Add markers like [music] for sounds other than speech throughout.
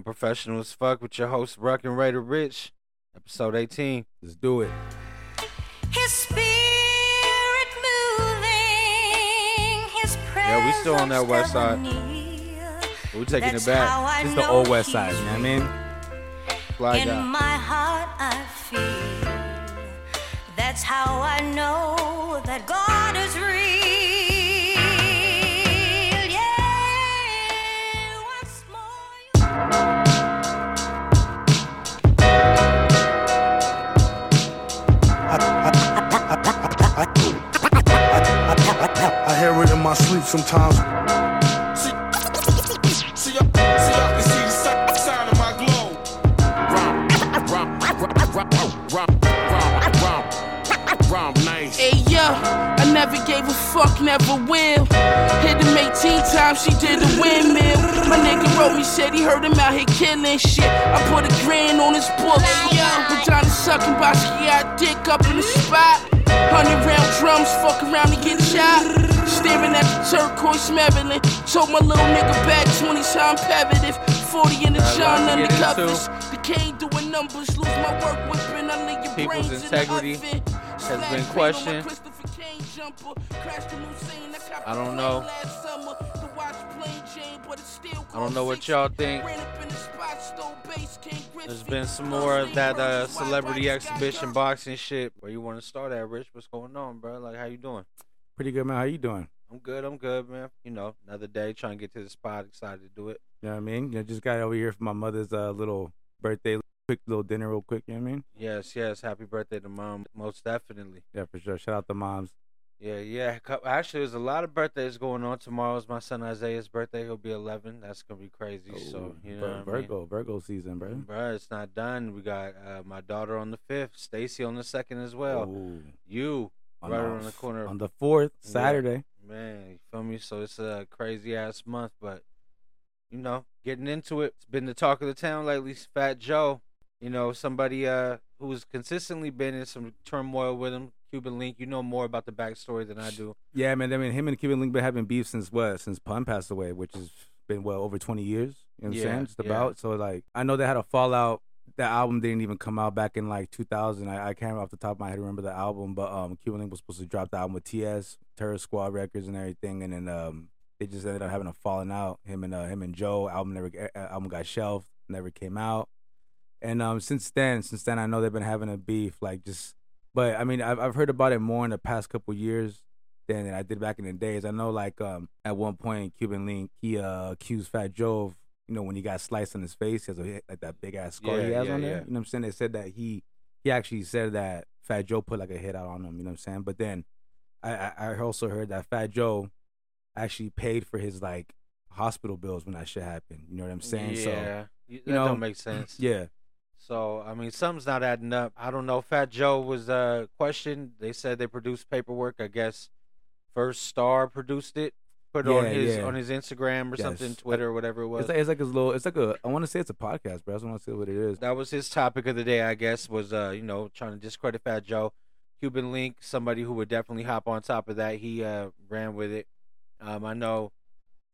I'm professional as fuck with your host, Ruck and Raider Rich, episode 18. Let's do it. His spirit moving, his Yeah, we still on that west side. presence. We're taking That's it back. how I This is the old west side, you know what I mean? Fly In guy. my heart, I feel. That's how I know that God is real. My sleep sometimes. See, see, see, y'all can see the sign of my glow. Rom, rom, rom, rom, rom, rom, rom, rom, nice. Hey yo, I never gave a fuck, never will. Hit him 18 times, she did a windmill. My nigga wrote me, said he heard him out here killing shit. I put a grand on his book. Yo, vagina sucking, Basquiat dick up in the spot. Hundred round drums, fuck around and get shot. Staring at the turquoise Maryland. Told my little nigga back 20 time pevitive. 40 in the John about to under get into covers. The cane doing numbers, lose my work whipping. I leave your People's brains integrity in the has been paint on my questioned. Christopher Kane jumper. Crashed in Hussein, copped I don't know. I don't know what y'all think. Ran up in the spot, stole base, King There's Griffey. been some more of that uh, celebrity exhibition boxing shit. Where you want to start at, Rich? What's going on, bro? Like, how you doing? Pretty good, man. How you doing? I'm good. I'm good, man. You know, another day trying to get to the spot. Excited to do it. You know what I mean? I just got over here for my mother's uh, little birthday, quick little dinner, real quick. You know what I mean? Yes, yes. Happy birthday to mom. Most definitely. Yeah, for sure. Shout out to moms. Yeah, yeah. Actually, there's a lot of birthdays going on. Tomorrow's my son Isaiah's birthday. He'll be 11. That's gonna be crazy. so you know, Vir- what I mean? Virgo, Virgo season, bro. Bruh, it's not done. We got uh, my daughter on the fifth, Stacy on the second as well. Ooh. You On right the- around the corner. On the fourth, Yeah. Saturday. Man, you feel me? So it's a crazy ass month, but you know, getting into it. It's been the talk of the town lately. Fat Joe, you know, somebody uh who's consistently been in some turmoil with him. Cuban Link, you know more about the backstory than I do. Yeah, man. I mean, him and Cuban Link been having beef since what? Since Pun passed away, which has been well over twenty years. You know what Yeah, I'm saying? Just yeah. about. So like, I know they had a fallout. That album didn't even come out back in like 2000. I, I can't off the top of my head remember the album, but um, Cuban Link was supposed to drop the album with TS, Terror Squad Records, and everything, and then um, they just ended up having a falling out. Him and uh, him and Joe album never uh, album got shelved, never came out. And um, since then, since then, I know they've been having a beef, like just. But I mean, I've I've heard about it more in the past couple years than I did back in the days. I know, like um, at one point, Cuban Link he uh, accused Fat Joe of you know when he got sliced on his face, he has a, like that big ass scar he has yeah, on there. yeah. You know what I'm saying? They said that he he actually said that Fat Joe put like a hit out on him. You know what I'm saying? But then I I, I also heard that Fat Joe actually paid for his like hospital bills when that shit happened. You know what I'm saying? yeah, So you, that know, don't make sense. [laughs] yeah. So I mean, something's not adding up. I don't know. Fat Joe was uh questioned. They said they produced paperwork. I guess First Star produced it, put it on his yeah. on his Instagram or something, Twitter or whatever it was. It's like, it's like his little. It's like a. I want to say it's a podcast, but I just want to say what it is. that was his topic of the day, I guess, was uh, you know, trying to discredit Fat Joe. Cuban Link, somebody who would definitely hop on top of that. He uh ran with it. Um, I know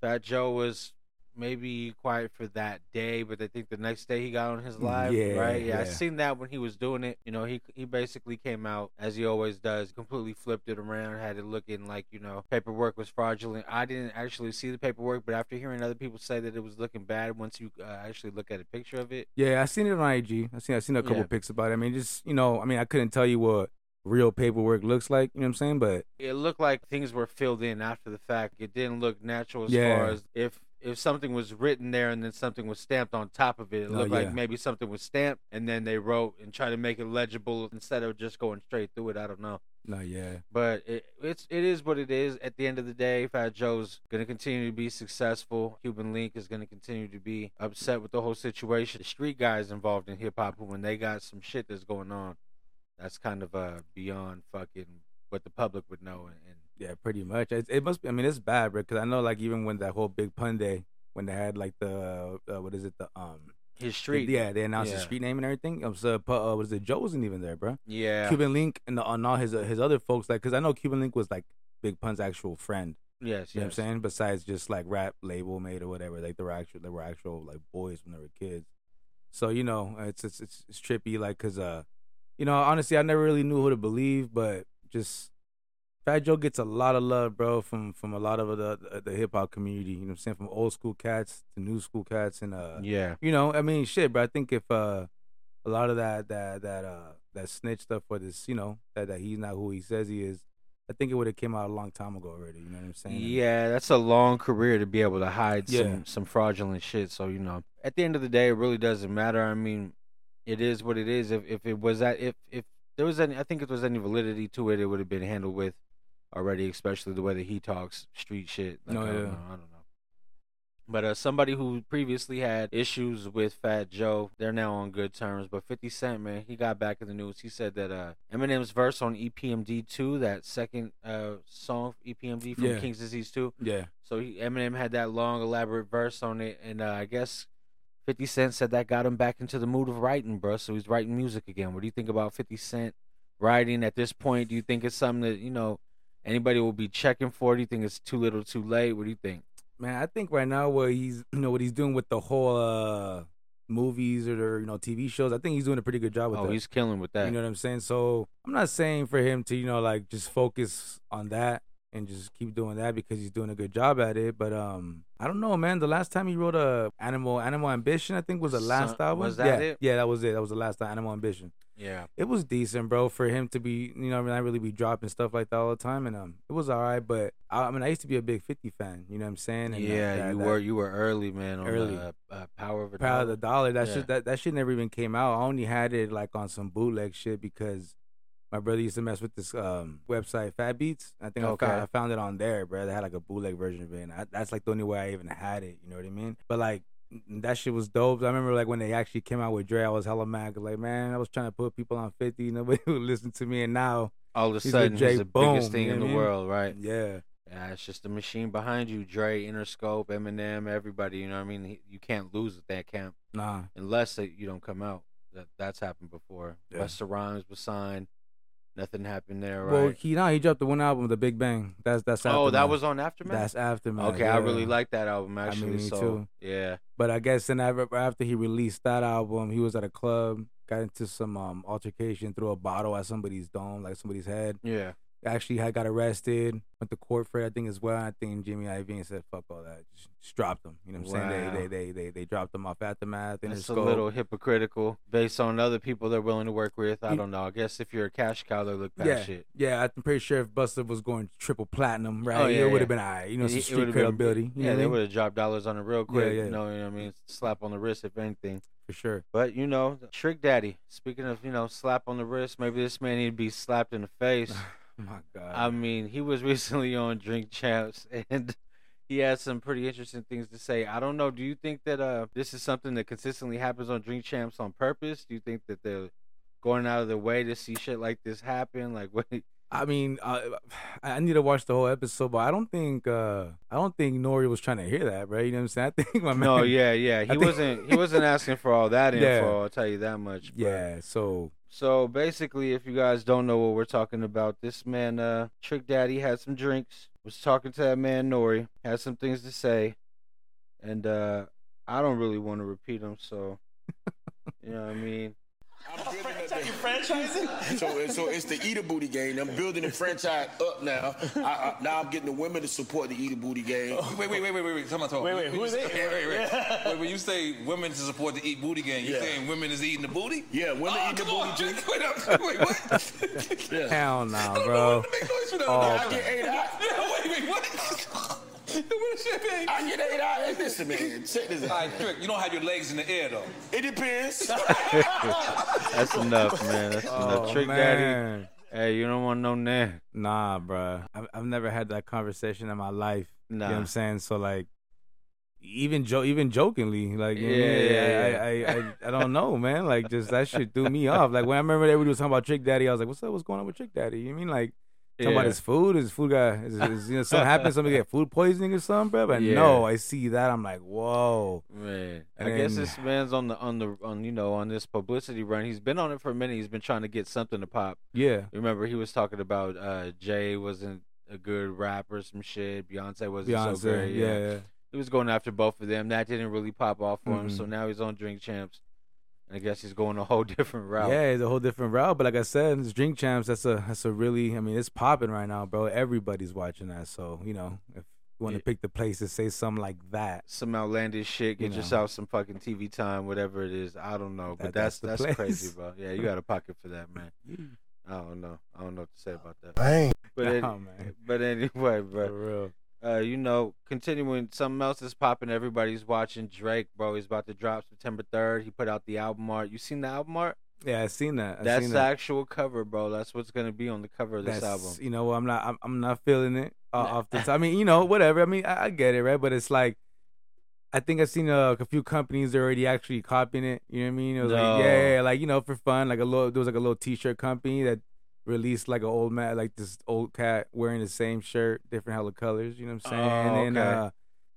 Fat Joe was maybe quiet for that day, but I think the next day he got on his live, Yeah, right? Yeah, I seen that when he was doing it. You know, he he basically came out as he always does, completely flipped it around, had it looking like you know paperwork was fraudulent. I didn't actually see the paperwork, but after hearing other people say that it was looking bad, once you uh, actually look at a picture of it, Yeah, I seen it on IG. I seen I seen a couple Yeah. pics about it. I mean, just you know, I mean, I couldn't tell you what real paperwork looks like. You know what I'm saying? But it looked like things were filled in after the fact. It didn't look natural as far as if if something was written there and then something was stamped on top of it. It Oh, looked yeah. like maybe something was stamped and then they wrote and tried to make it legible instead of just going straight through it. I don't know. no, yeah, But it, it's it is what it is. At the end of the day, Fat Joe's gonna continue to be successful. Cuban Link is gonna continue to be upset with the whole situation. The street guys involved in hip hop, who when they got some shit that's going on, that's kind of uh beyond fucking what the public would know. And, and yeah, pretty much. It, it must be. I mean, it's bad, bro. Because I know, like, even when that whole big pun day, when they had like the uh, what is it, the um, his street, yeah, they announced Yeah. the street name and everything. Um, so, uh, what is it? Joe wasn't even there, bro. yeah, Cuban Link and, the, and all his uh, his other folks, like, because I know Cuban Link was like Big Pun's actual friend. Yes, You know what I'm saying? Besides just like rap label mate or whatever, like they were actual they were actual like boys when they were kids. So you know, it's it's it's, it's trippy, like cause uh, you know, honestly, I never really knew who to believe, but just Fat Joe gets a lot of love, bro, from from a lot of the the, the hip hop community. You know what I'm saying? From old school cats to new school cats, and uh, Yeah. you know, I mean, shit, bro. I think if uh, a lot of that that that uh that snitch stuff for this, you know, that that he's not who he says he is, I think it would have came out a long time ago already. You know what I'm saying? Yeah, that's a long career to be able to hide Yeah. some some fraudulent shit. So you know, at the end of the day, it really doesn't matter. I mean, it is what it is. If if it was that if if there was any, I think if there was any validity to it, it would have been handled with already, especially the way that he talks street shit. Like, No, I don't yeah. know. I don't know. But uh, somebody who previously had issues with Fat Joe, they're now on good terms. But 50 Cent, man, he got back in the news. He said that uh, Eminem's verse on EPMD 2, that second uh, song, EPMD from Yeah. King's Disease 2, yeah. so he, Eminem had that long, elaborate verse on it, and uh, I guess 50 Cent said that got him back into the mood of writing, bro. So he's writing music again. What do you think about 50 Cent writing at this point? Do you think it's something that, you know, anybody will be checking for? It, do you think it's too little, too late? What do you think? Man, I think right now what he's you know what he's doing with the whole uh movies or the, you know TV shows, I think he's doing a pretty good job with Oh, that. he's killing with that. You know what I'm saying? So I'm not saying for him to you know like just focus on that and just keep doing that because he's doing a good job at it. But um, I don't know, man. The last time he wrote a Animal Animal Ambition, I think was the last Son- album. was that yeah, it? yeah, that was it. That was the last time Animal Ambition. yeah. It was decent, bro, for him to be, you know, not really be dropping stuff like that all the time, and um, it was all right. But I, I mean, I used to be a big Fifty fan. You know what I'm saying? And, uh, yeah, that- you that- were you were early, man, on Early. the uh, uh, Power of a Proud of the Dollar. dollar. That Yeah. shit that, that shit never even came out. I only had it like on some bootleg shit because my brother used to mess with this um website Fat Beats. I think I, found, I found it on there, bro. They had like a bootleg version of it. And I, that's like the only way I even had it. You know what I mean? But like that shit was dope. I remember like when they actually came out with Dre, I was hella mad. like man, I was trying to put people on fifty. [laughs] Nobody would listen to me, and now All of a sudden, Jay he's the Boom, biggest thing you know in the mean? world, right? yeah, Yeah, it's just the machine behind you, Dre, Interscope, Eminem, everybody. You know what I mean? He, you can't lose at that camp nah, unless that you don't come out. That that's happened before. Yeah. Busta Rhymes was signed. Nothing happened there, right? well he now he dropped the one album, The Big Bang. That's that's oh, that was on Aftermath. that's aftermath. okay, I really like that album I actually. mean, me so too. yeah, But I guess then after after he released that album, he was at a club, got into some um, altercation, threw a bottle at somebody's dome, like somebody's head. yeah. Actually, had got arrested, went to court for it, I think as well. I think Jimmy Iovine said, "Fuck all that," just, just dropped him. You know what I'm Wow. saying? They, they they they they dropped him off aftermath. It's a little hypocritical based on other people they're willing to work with. I don't know. I guess if you're a cash cow, they look past yeah, shit. yeah. I'm pretty sure if Busta was going triple platinum, right, Oh, yeah, it would yeah. have been alright. You know, some street credibility. You yeah, know they would have dropped dollars on it real quick. yeah. You know, you know what I mean? Slap on the wrist, if anything. for sure. But you know, Trick Daddy. Speaking of, you know, slap on the wrist, maybe this man need to be slapped in the face. [laughs] [laughs] My God. I mean, he was [laughs] recently on Drink Champs and he had some pretty interesting things to say. I don't know. Do you think that uh this is something that consistently happens on Drink Champs on purpose? Do you think that they're going out of their way to see shit like this happen? Like [laughs] what? I mean, uh, [sighs] I I need to watch the whole episode, but I don't think uh, I don't think Nori was trying to hear that, right? You know what I'm saying? I think my man. No, yeah, yeah. He think- wasn't. He wasn't asking for all that info. Yeah. I'll tell you that much. but- Yeah. So So basically, if you guys don't know what we're talking about, this man, uh, Trick Daddy, had some drinks, was talking to that man Nori, had some things to say, and uh, I don't really want to repeat them. So, [laughs] you know what I mean? I'm building up the, so, so it's the Eater Booty game. I'm building the franchise up now. I, I, now I'm getting the women to support the Eater Booty game. Wait, wait, wait, wait, wait, wait. Come on, talk. Wait, wait, who is it? Wait, wait, wait. wait, when you say women to support the eat booty game, you Yeah. saying women is eating the booty? Yeah, women ah, oh, eat the come on, booty, Jake. Wait, up. wait, what? [laughs] Yeah. hell no, I don't know bro. what to make noise for that. Oh, I I get eight out. Yeah, wait, wait, what? [laughs] what is shit, man? I get eight out. Hey, listen, man. Check this out. right, Trick, you don't have your legs in the air, though. It depends. [laughs] That's enough, man. That's oh, enough. Oh, Trick Daddy, hey, you don't want no nah. Nah, bro. I've, I've never had that conversation in my life. You know what Nah. I'm saying? So like, even jo- even jokingly, like, you know what I Yeah, yeah, I, yeah. I, I, I, I don't know, man. Like, just that shit threw me off. Like when I remember everybody was talking about Trick Daddy, I was like, what's up? What's going on with Trick Daddy? You know what I mean like? Talking about his food, his food guy, is, is, you know, something happened, somebody get [laughs] food poisoning or something, bro. But Yeah. no, I see that, I'm like, whoa. Man, I And guess then- this man's on the on the on you know on this publicity run. He's been on it for a minute. He's been trying to get something to pop. Yeah, Remember, he was talking about uh Jay wasn't a good rapper, some shit. Beyonce wasn't Beyonce, so great. yeah, yeah. He was going after both of them. That didn't really pop off for him. Mhm. So now he's on Drink Champs. I guess he's going a whole [laughs] different route. Yeah, it's a whole different route. But like I said, it's Drink Champs. That's a that's a really. I mean, it's popping right now, bro. Everybody's watching that. So you know, if you want to Yeah. pick the place to say something like that, Some outlandish shit. Get You know. yourself some fucking TV time, whatever it is. I don't know, but That- that's that's that's, crazy, bro. Yeah, you [laughs] got a pocket for that, man. [laughs] I don't know. I don't know what to say about that. Dang. But any- Nah, man. but anyway, bro. Uh, you know, continuing something else is popping. Everybody's watching Drake, bro. He's about to drop September third. He put out the album art. You seen the album art? Yeah, I seen that. I That's seen the that. actual cover, bro. That's what's gonna be on the cover of this That's, album. You know, I'm not. I'm, I'm not feeling it uh, off the top. I mean, you know, whatever. I mean, I, I get it, right? But it's like, I think I've seen uh, a few companies already actually copying it. You know what I mean? It was No. like, yeah, yeah, yeah, like you know, for fun. Like a little, there was like a little T-shirt company that released like an old man, like this old cat wearing the same shirt, different hella colors. You know what I'm saying? Oh, and okay. uh,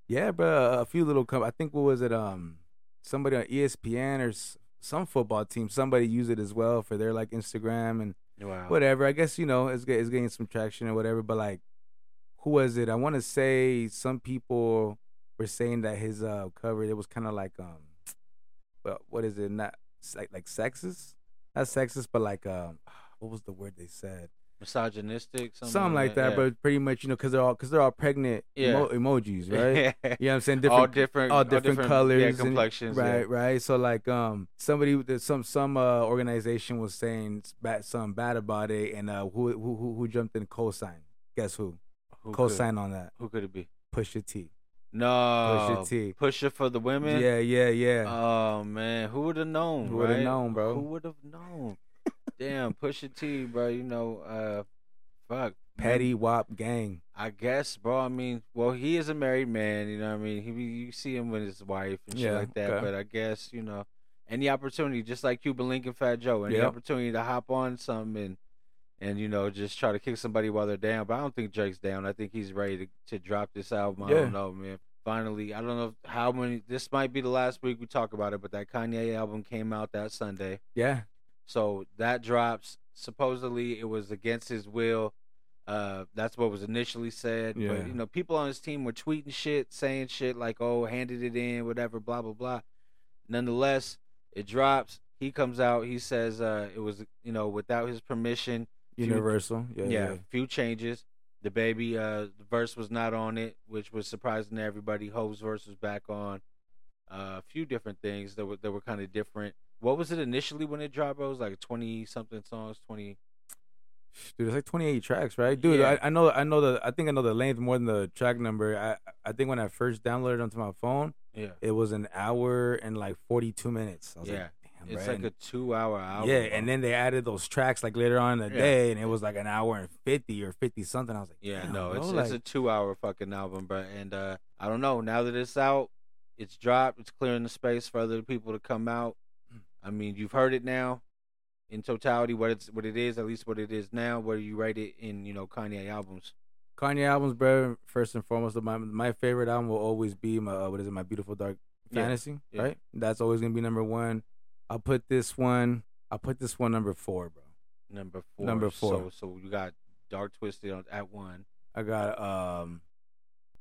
yeah, bro, a few little. Com- I think what was it? Um, somebody on ESPN or s- some football team. Somebody used it as well for their like Instagram and Wow. whatever. I guess you know it's it's getting some traction or whatever. But like, who was it? I want to say some people were saying that his uh cover it was kind of like um, but what is it? Not like like sexist, not sexist, but like um, what was the word they said? Misogynistic, something, Something, like that. yeah. But pretty much, you know, because they're all because they're all pregnant Yeah. emo- emojis, [laughs] right? Yeah. You know what I'm saying? all Different different, all different, yeah, colors, and- complexions, yeah. right? Right. So like, um, somebody, some some uh organization was saying bad, something bad about it, and uh, who who who, who jumped in co-sign? Guess who? Who Co-sign on that? who could it be? Pusha T. No, Pusha T. Pusha for the women. Yeah, yeah, yeah. Oh man, who would have known? Who would've right? known, bro? Who would have known? Damn, Pusha T, bro. You know, uh, fuck. Petty Wop Gang. I guess, bro. I mean, well, he is a married man. You know, what I mean, he you see him with his wife and shit Yeah, like that. okay. But I guess you know, any opportunity, just like Cuban Link and Fat Joe, any Yep. opportunity to hop on something and and you know just try to kick somebody while they're down. But I don't think Drake's down. I think he's ready to, to drop this album. I Yeah. don't know, man. Finally, I don't know how many. This might be the last week we talk about it, but that Kanye album came out that Sunday. Yeah. So that drops. Supposedly, it was against his will. Uh, that's what was initially said. Yeah. But you know, people on his team were tweeting shit, saying shit like, "Oh, handed it in, whatever, blah blah blah." Nonetheless, it drops. He comes out. He says, uh, "It was, you know, without his permission." Few- Universal. Yeah. yeah, Yeah. few changes. The baby, uh, the verse was not on it, which was surprising to everybody. Hope's verse was back on. Uh, a few different things that were that were kind of different. What was it initially when it dropped? It was like twenty something songs, twenty. Dude, it's like 28 tracks, right? Dude, Yeah. I, I know, I know the, I think I know the length more than the track number. I, I think when I first downloaded onto my phone, Yeah, it was an hour and like 42 minutes. I was Yeah. like, damn, it's like a two-hour album. yeah, and then they added those tracks like later on in the Yeah. day, and it was like an hour and 50 or 50 something. I was like, yeah, no, bro, it's like, it's a two-hour fucking album, bro. And uh, I don't know. Now that it's out, it's dropped. It's clearing the space for other people to come out. I mean, you've heard it now. In totality, what it's what it is, at least what it is now. Where you rate it in, you know, Kanye albums. Kanye albums, bro. First and foremost, my my favorite album will always be my uh, what is it? My Beautiful Dark Fantasy, yeah. right? That's always gonna be number one. I'll put this one. I'll put this one number four, bro. Number four. Number four. so so you got Dark Twisted at one. I got um,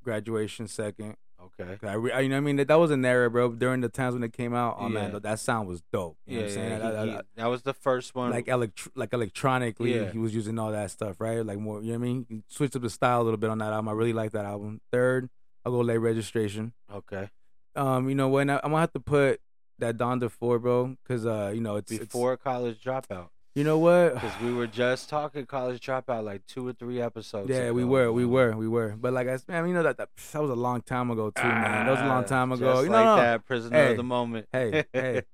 graduation second. Okay. I, re- I- you know what I mean? That, that was an era, bro. During the times when it came out, oh man, that sound was dope. You know Yeah, what I'm saying? yeah, That- he- that- he- that- that was the first one. like elect- like electronically, Yeah. he was using all that stuff, right? Like more, you know what I mean? He switched up the style a little bit on that album. I really like that album. Third, I'll go late registration. okay. Um, you know when I, I'm gonna have to put that Donda four, bro, because uh, you know it's it's- Before college dropout, you know what? because we were just talking college dropout like two or three episodes. Yeah, we were, we were, we were. But like I, man, you know that that, that was a long time ago too, man. That was a long Ah, time ago. Just you like know, that, prisoner Hey, of the moment. hey, hey. [laughs]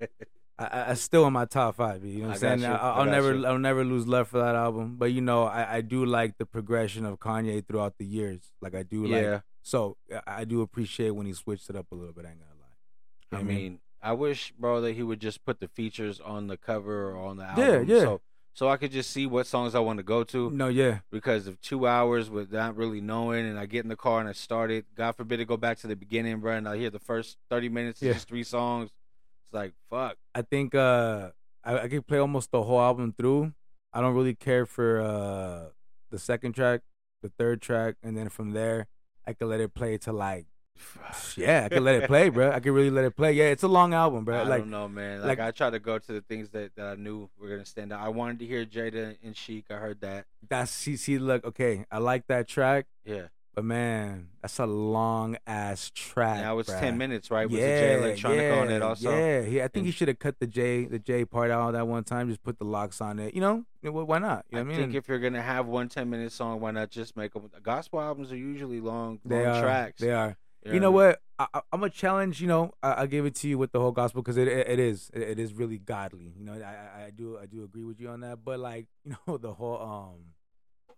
I, I, I still in my top five. You know what I I'm saying? you, I, I I'll never, you. I'll never lose love for that album. But you know, I, I do like the progression of Kanye throughout the years. Like I do like. yeah, So I- I do appreciate when he switched it up a little bit. I ain't gonna lie. I know what mean, I wish, bro, that he would just put the features on the cover or on the album. yeah. So, so I could just see what songs I want to go to. no, yeah, because of two hours with not really knowing, and I get in the car and I start it. God forbid to go back to the beginning, bro, and I hear the first thirty minutes, Yeah. yeah. just three songs. It's like fuck. I think uh, I, I could play almost the whole album through. I don't really care for uh, the second track, the third track, and then from there, I could let it play to like, yeah, I could let it play, bro. I could really let it play. Yeah, it's a long album, bro. I like, don't know, man. like- Like, I try to go to the things that, that I knew were gonna stand out. I wanted to hear Jada and Sheek. I heard that. that's see, see, look, okay, I like that track, Yeah. but man, that's a long ass track. That was bruh. ten minutes, right? Was yeah, the J Electronic yeah, on it also? Yeah, he, I think And- he should have cut the J the J part out that one time. Just put the LOX on it. You know, why not? You know I mean? think if you're gonna have one 10 minute song, why not just make them? Gospel albums are usually long, they long are, tracks. they are. You You know know what I what? I, I, I'm a challenge. You know, I, I give it to you with the whole gospel because it, it it is it, it is really godly. You know, I, I do I do agree with you on that. But like [laughs] you know the whole um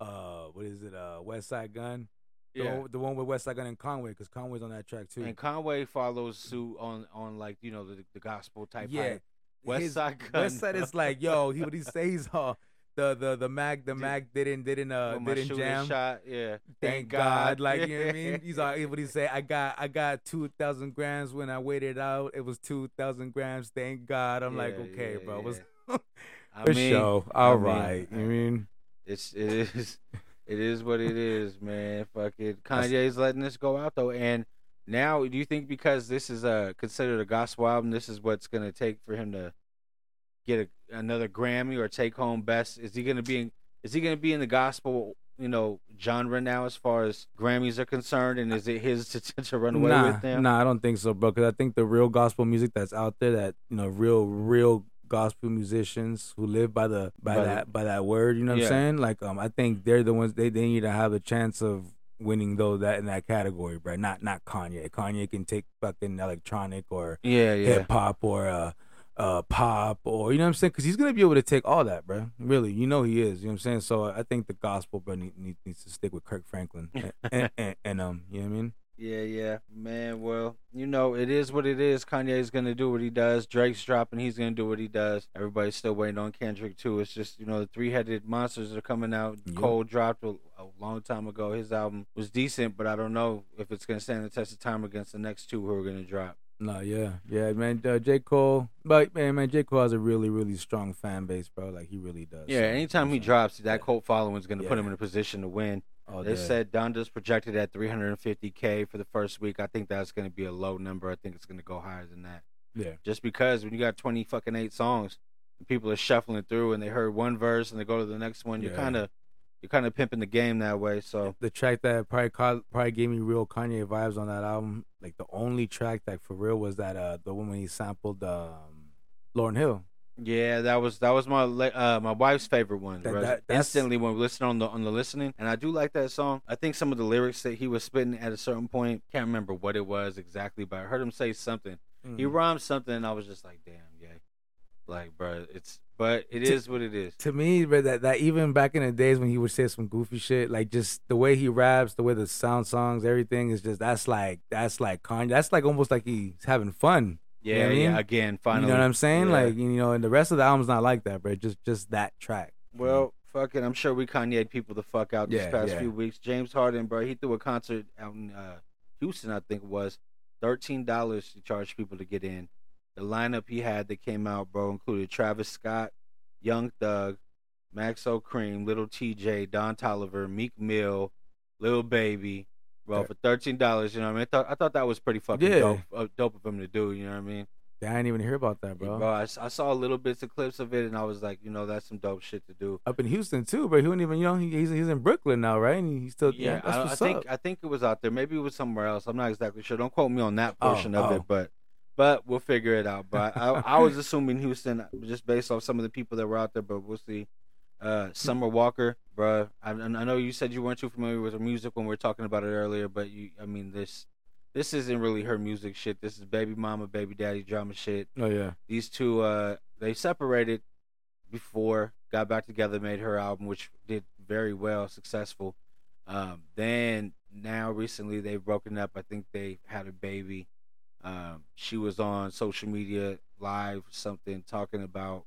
uh what is it uh Westside Gunn the, Yeah. one, the one with Westside Gunn and Conway because Conway's on that track too. And Conway follows suit on on like you know the the gospel type. yeah. West Side [laughs] Gun. West Side is like yo he what he says uh the the the mag the mag didn't didn't uh didn't jam. shot, yeah. Thank God, like you know what I [laughs] mean. He's all able to say. I got I got two thousand grams when I waited out. It was two thousand grams. Thank God. I'm like, okay, yeah, bro. What's [laughs] I for mean, show? I All mean, right. You mean It's it is it is what it is, man. Fucking [laughs] Kanye's letting this go out though, and now do you think because this is a considered a gospel album, this is what's gonna take for him to get a, another Grammy or take home best? Is he gonna be in? Is he gonna be in the gospel? You know, genre now as far as Grammys are concerned, and is it his to, to run away nah, with them? nah, I don't think so, bro. Because I think the real gospel music that's out there, that you know, real, real gospel musicians who live by the by, By the- that by that word. You know what Yeah. I'm saying? Like, um, I think they're the ones they, they need to have a chance of winning though that in that category, bro. Not not Kanye. Kanye can take fucking electronic or Yeah, yeah. hip hop or uh, uh, pop or you know what I'm saying? Because he's gonna be able to take all that, bro. Really, you know he is. You know what I'm saying? So I think the gospel, bro, need, need, needs to stick with Kirk Franklin and, [laughs] and, and, and um, you know what I mean? Yeah, yeah, man. Well, you know, it is what it is. Kanye's gonna do what he does. Drake's dropping, he's gonna do what he does. Everybody's still waiting on Kendrick too. It's just you know the three-headed monsters are coming out. Yep. Cole dropped a, a long time ago. His album was decent, but I don't know if it's gonna stand the test of time against the next two who are gonna drop. No, yeah, yeah, man. Uh, J Cole, but man, man, J Cole has a really, really strong fan base, bro. Like he really does. Yeah, anytime he drops, that cult following is gonna put him in a position to win. Oh, They yeah. said Donda's projected at 350k for the first week. I think that's gonna be a low number. I think it's gonna go higher than that. yeah, just because when you got 20 fucking eight songs and people are shuffling through and they heard one verse and they go to the next one yeah. you're kind of you're kind of pimping the game that way so the track that probably caught, probably gave me real Kanye vibes on that album. Like the only track that for real was that uh the one when he sampled um Lauryn Hill. yeah that was that was my uh my wife's favorite one That- that- instantly when we listened on the on the listening and i do like that song i think some of the lyrics that he was spitting at a certain point can't remember what it was exactly but i heard him say something he Mm. rhymed something and i was just like damn yeah like bro it's but it To- is what it is to me, but that, that even back in the days when he would say some goofy shit, like just the way he raps, the way the sound songs, everything is just that's like that's like Kanye. That's like almost like he's having fun. yeah You know what I yeah mean? again finally You know what I'm saying? Yeah. Like you know, and the rest of the album's not like that, bro. Just just that track. Well, fucking, I'm sure we Kanye people the fuck out these Yeah, past yeah. few weeks. James Harden, bro, he threw a concert out in uh, Houston, I think it was. Thirteen dollars to charge people to get in. The lineup he had that came out, bro, included Travis Scott, Young Thug, Maxo Kream, Little TJ, Don Toliver, Meek Mill, Lil Baby. Bro, Yeah. for thirteen dollars, you know what I mean? I thought I thought that was pretty fucking Yeah. dope, uh, dope of him to do. You know what I mean? I didn't even hear about that, bro. Bro, I, I saw little bits of clips of it, and I was like, you know, that's some dope shit to do. Up in Houston too, bro. He wouldn't even, you know, he, he's he's in Brooklyn now, right? And he's still, yeah. Yeah, I, I think up. I think it was out there. Maybe it was somewhere else. I'm not exactly sure. Don't quote me on that Oh, portion of oh. it, but but we'll figure it out. But I, [laughs] I was assuming Houston just based off some of the people that were out there, but we'll see. Uh, Summer Walker, bruh. I, I know you said you weren't too familiar with her music when we were talking about it earlier, but you, I mean, this this isn't really her music shit. This is baby mama, baby daddy drama shit oh yeah, these two uh they separated before got back together made her album which did very well successful um then now recently they've broken up i think they had a baby um she was on social media live something talking about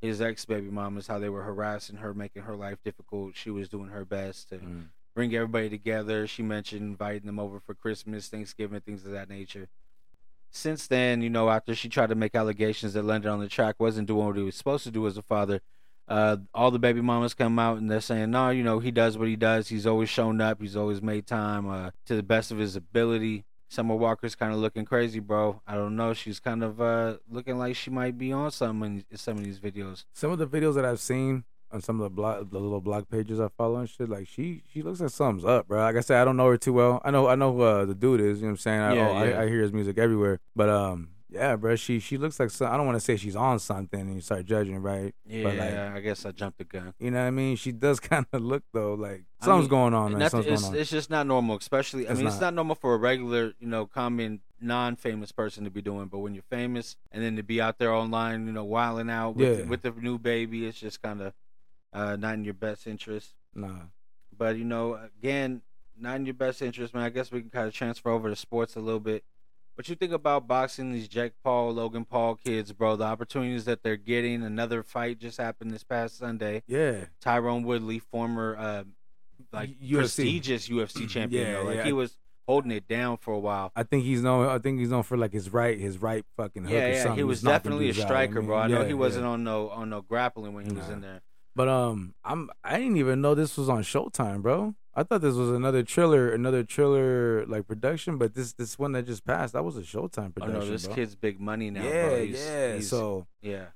his ex baby mamas how they were harassing her making her life difficult she was doing her best to Mm. bring everybody together. She mentioned inviting them over for Christmas, Thanksgiving, things of that nature. Since then, you know, after she tried to make allegations that London on the track wasn't doing what he was supposed to do as a father, Uh, all the baby mamas come out and they're saying, no, you know, he does what he does. He's always shown up. He's always made time uh, to the best of his ability. Summer Walker's kind of looking crazy, bro. I don't know. She's kind of uh, looking like she might be on something in some of these videos. Some of the videos that I've seen on some of the blog, the little blog pages I follow and shit, like she she looks like something's up, bro. Like I said, I don't know her too well. I know I know who uh, the dude is. You know what I'm saying? I, Yeah, oh, yeah. I, I hear his music everywhere, but um, yeah, bro. She she looks like some, I don't want to say she's on something and you start judging, right? Yeah, But like, I guess I jumped the gun. you know what I mean? She does [laughs] kind of look though like I something's mean, going on, man. Nothing- Something's it's, going on. it's just not normal, especially. I It's mean, it's not. not normal for a regular, you know, common non-famous person to be doing. But when you're famous, and then to be out there online, you know, wilding out with, Yeah. with the new baby, it's just kind of uh, not in your best interest. Nah. But you know, again, not in your best interest, man. I guess we can kind of transfer over to sports a little bit. What you think about boxing? These Jake Paul, Logan Paul kids, bro. The opportunities that they're getting. Another fight just happened this past Sunday. Yeah. Tyron Woodley, former uh, like UFC. prestigious UFC champion. Yeah, though. Like yeah. he was holding it down for a while. I think he's known. I think he's known for like his right, his right fucking hook Yeah, yeah. He was definitely a dudes out, striker, bro. I know he wasn't yeah. on no on no grappling when he was in there. But um, I'm I didn't even know this was on Showtime, bro. I thought this was another Triller, another Triller like production, but this this one that just passed, that was a Showtime Oh production. no, this bro. kid's big money now, yeah, bro. He's, yeah. he's- so yeah,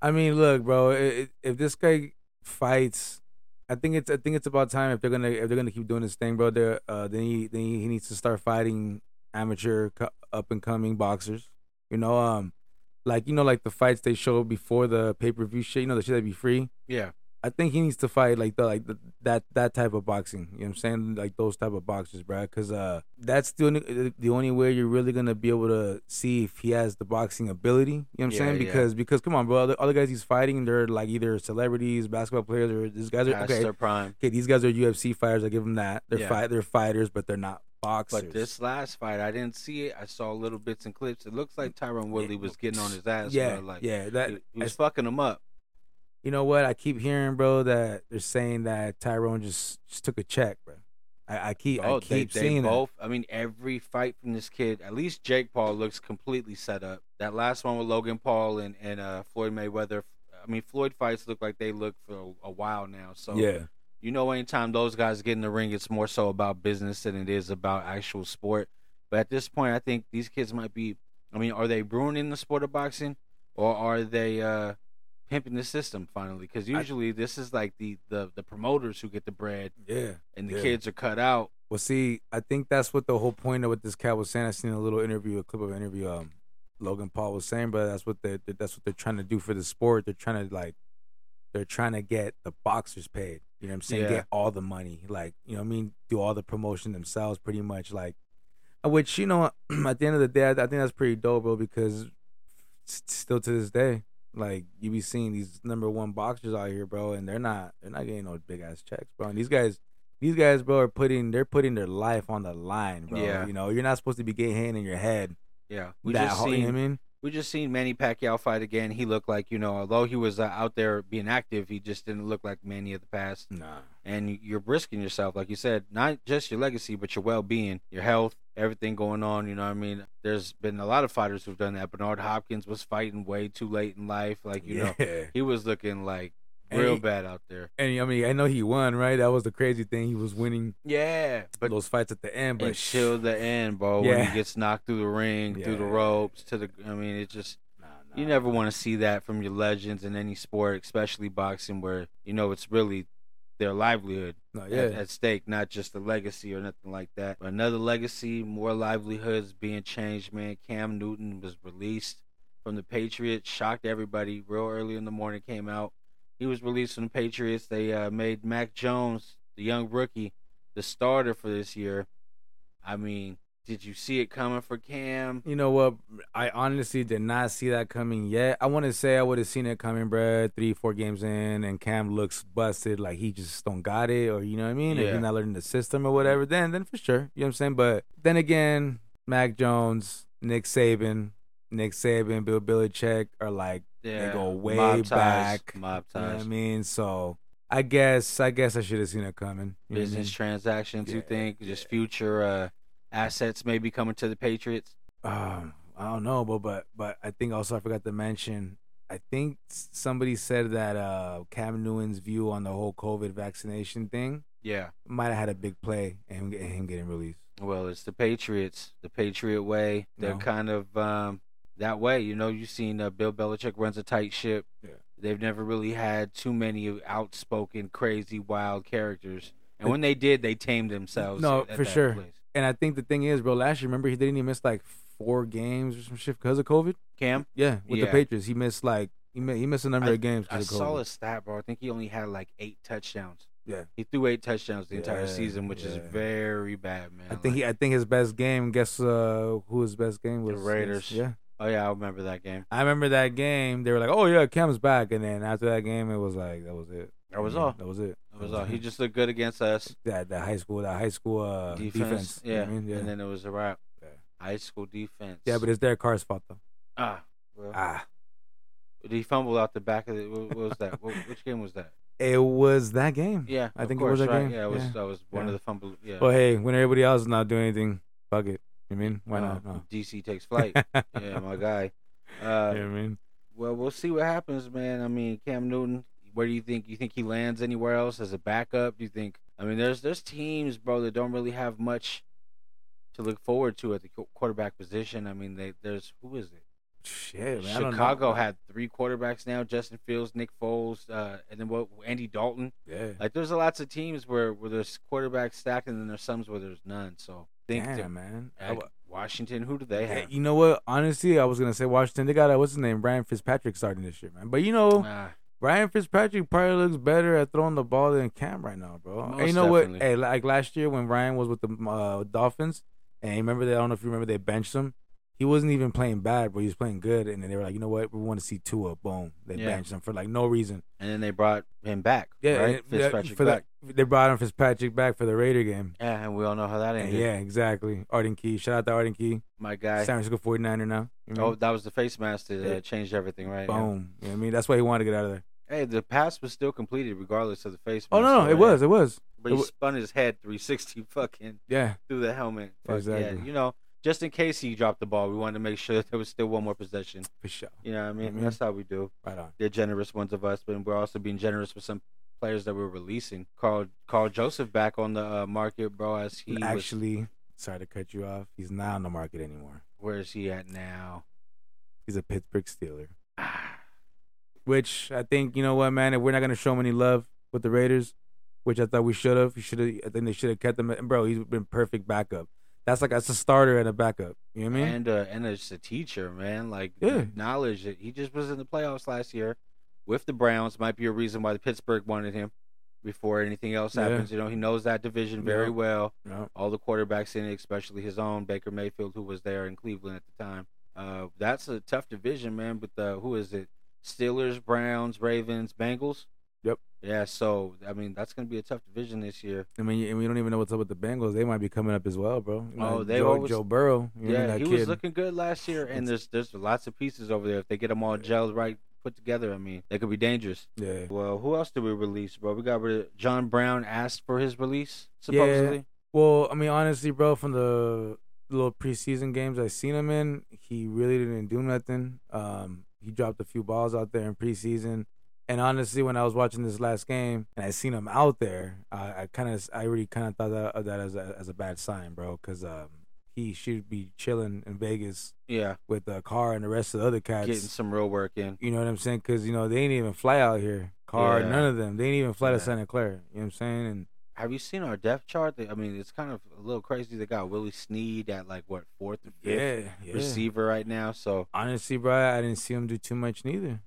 I mean, look, bro. i i if this guy fights, I think it's I think it's about time if they're gonna if they're gonna keep doing this thing, bro. They're, uh, then he then he, he needs to start fighting amateur up and coming boxers. You know, um, like you know, like the fights they show before the pay per view shit. You know, the shit that be free. yeah. I think he needs to fight like the like the, that that type of boxing. You know what I'm saying? Like those type of boxers, bro. Because uh, that's the only the only way you're really gonna be able to see if he has the boxing ability. You know what I'm Yeah, saying? yeah. Because because come on, bro. All the, guys he's fighting, they're like either celebrities, basketball players, or these guys are Past okay. their prime. Okay, these guys are UFC fighters. I give them that. They're Yeah. fight. They're fighters, but they're not boxers. But this last fight, I didn't see it. I saw little bits and clips. It looks like Tyron Woodley was getting on his ass. yeah, bro. like yeah, that he, he was fucking him up. You know what? I keep hearing, bro, that they're saying that Tyron just just took a check, bro. I, I keep Oh, I keep they seeing that. both. I mean, every fight from this kid, at least Jake Paul looks completely set up. That last one with Logan Paul and and uh, Floyd Mayweather. I mean, Floyd fights look like they look for a, a while now. So Yeah. you know, anytime those guys get in the ring, it's more so about business than it is about actual sport. But at this point, I think these kids might be. I mean, are they ruining the sport of boxing, or are they uh, pimping the system finally? Because usually this is like the, the the promoters who get the bread, Yeah. and the Yeah. kids are cut out. Well, see, I think that's what the whole point of what this cat was saying. I seen a little interview, a clip of an interview. Um, Logan Paul was saying, but that's what they that's what they're trying to do for the sport. They're trying to like, they're trying to get the boxers paid. You know what I'm saying? Yeah. Get all the money, like you know what I mean. Do all the promotion themselves, pretty much. Like, which you know, [clears throat] at the end of the day, I, I think that's pretty dope, bro. Because still to this day, like you be seeing these number one boxers out here, bro, and they're not they're not getting no big ass checks, bro. And these guys these guys, bro, are putting they're putting their life on the line, bro. Yeah. You know, you're not supposed to be getting hit in your head. Yeah, we that just you seen know what I mean? We just seen Manny Pacquiao fight again. He looked like you know, although he was uh, out there being active, he just didn't look like Manny of the past. Nah. And you- you're risking yourself, like you said, not just your legacy, but your well-being, your health, everything going on. You know, what I mean, there's been a lot of fighters who've done that. Bernard Hopkins was fighting way too late in life, like you know, he was looking like And real he- bad out there. And I mean, I know he won, right? That was the crazy thing. He was winning Yeah, but those fights at the end, but until the end, bro, when he gets knocked through the ring, through the ropes, to the, I mean, it just. Nah, You nah. never want to see that from your legends in any sport, especially boxing, where you know it's really their livelihood No, at, at stake, not just a legacy or nothing like that. But another legacy, more livelihoods being changed. Man, Cam Newton was released from the Patriots, shocked everybody. Real early in the morning, came out. He was released from the Patriots. They uh, made Mac Jones, the young rookie, the starter for this year. I mean, did you see it coming for Cam? You know what? I honestly did not see that coming yet. I want to say I would have seen it coming, bruh. Three, four games in, and Cam looks busted, like he just don't got it, or you know what I mean? Yeah. he's not learning the system or whatever. Then, then for sure, you know what I'm saying. But then again, Mac Jones, Nick Saban, Nick Saban, Bill Belichick are like Yeah, they go way mob ties, back. Mob You know I mean? So I guess, I guess I should have seen it coming. You know what I business mean? transactions. You Yeah, think just future uh, assets may be coming to the Patriots? Um, I don't know, but but but I think also I forgot to mention I think somebody said that uh, Cam Newton's view on the whole COVID vaccination thing Yeah. might have had a big play in him, him getting released. Well, it's the Patriots, the Patriot way. They're No. kind of um, that way. You know, you've seen uh, Bill Belichick runs a tight ship. Yeah. They've never really had too many outspoken, crazy, wild characters. And when they did, they tamed themselves. No, for sure. place. And I think the thing is, bro, last year, remember he didn't he miss like four games or some shit because of COVID? Cam, Yeah, with Yeah. the Patriots, he missed like he missed, he missed a number I- of games I because of COVID. saw a stat, bro. I think he only had like eight touchdowns. Yeah. He threw eight touchdowns the entire season, which is very bad, man. I think he. I think his best game. Guess uh, who his best game The was? Raiders. Yeah, Oh yeah, I remember that game. I remember that game. They were like, "Oh yeah, Cam's back," and then after that game, it was like that was it. That was Mhm, all. That was it. That was all. He just looked good against us. that that high school that high school uh, defense, defense. you know yeah. I mean? yeah. And then it was a wrap. Yeah. High school defense. yeah, but it's Derek Carr's fault though. ah, well, Ah, did he fumbled out the back of the? What, was that? what, which game was that? it was that game. Yeah, I think course, it was that right? game. Yeah, it was. Yeah. That was one Yeah. of the fumble. Yeah. Well, hey, when everybody else is not doing anything, fuck it. You mean why Uh, not? No. DC takes [laughs] flight. yeah, my guy. Uh, you know what I mean? Well, we'll see what happens, man. I mean, Cam Newton. Where do you think you think he lands anywhere else as a backup? Do you think? I mean, there's there's teams, bro, that don't really have much to look forward to at the quarterback position. I mean, they there's who is it? Shit, man. I don't know. Chicago had three quarterbacks now: Justin Fields, Nick Foles, uh, and then what? Andy Dalton. Yeah. Like, there's lots of teams where where there's quarterbacks stacked, and then there's some where there's none. So think that- Damn, man. I Washington, who do they Hey, have? you know what? Honestly, I was gonna say Washington. They got a, what's his name, Brian Fitzpatrick, starting this year, man. But you know, Ah, Brian Fitzpatrick probably looks better at throwing the ball than Cam right now, bro. and you know what? Hey, like last year when Ryan was with the uh, Dolphins, and remember that I don't know if you remember they benched him. He wasn't even playing bad, but he was playing good. And then they were like, you know what? We want to see Tua. Boom. They Yeah. benched him for like no reason. and then they brought him back. Yeah, right? and- Fitzpatrick for back. the, they brought him Fitzpatrick back for the Raider game. Yeah, and we all know how that And ended. yeah, exactly. Arden Key. Shout out to Arden Key. My guy. San Francisco 49er now. You know? Oh, that was the face mask that Yeah. uh, changed everything, right? Yeah. Boom. You know what I mean? That's why he wanted to get out of there. Hey, the pass was still completed regardless of the face mask. Oh, no, no. It was. It was. But it he spun his head 360 fucking Yeah. through the helmet. Fuck, Exactly. Yeah, you know, just in case he dropped the ball, we wanted to make sure there was still one more possession. For sure. You know what I mean? Mhm. That's how we do. Right on. They're generous ones of us, but we're also being generous with some players that we're releasing. Karl Karl Joseph back on the uh, market, bro. As he was, Actually, sorry to cut you off. He's not on the market anymore. where is he at now? He's a Pittsburgh Steeler. Which I think, you know what, man, if we're not gonna show him any love with the Raiders, which I thought we should have, should have I think they should have kept him and bro, he's been perfect backup. That's like that's a starter and a backup. You know what I mean? and uh, and as a teacher, man, like Yeah. the knowledge that he just was in the playoffs last year with the Browns might be a reason why the Pittsburgh wanted him before anything else Yeah. happens. You know, he knows that division very Yeah. well. Yeah. All the quarterbacks in it, especially his own Baker Mayfield, who was there in Cleveland at the time. Uh, that's a tough division, man. But uh, who is it? Steelers, Browns, Ravens, Bengals. Yeah, so I mean that's gonna be a tough division this year. I mean, and we don't even know what's up with the Bengals. They might be coming up as well, bro. You know, Oh, they Joe, always- Joe Burrow. Know, yeah, he kid. was looking good last year, and there's there's lots of pieces over there. If they get them all gelled right, put together, I mean, they could be dangerous. Yeah. Well, who else did we release, bro? We got rid of John Brown. Asked for his release, supposedly. Yeah. Well, I mean, honestly, bro, from the little preseason games I seen him in, he really didn't do nothing. Um, he dropped a few balls out there in preseason, and honestly, when I was watching this last game and I seen him out there, I, I kind of, I really kind of thought that, of that as a as a bad sign, bro, because um, he should be chilling in Vegas Yeah, with the car and the rest of the other cats. getting some real work in. You know what I'm saying? Because you know they ain't even fly out here. Car, Yeah. none of them. They ain't even fly Yeah. to Santa Clara. You know what I'm saying? And Have you seen our depth chart? I mean, it's kind of a little crazy. They got Willie Snead at like what fourth or fifth yeah, yeah. receiver right now. So, Honestly, bro, I didn't see him do too much neither.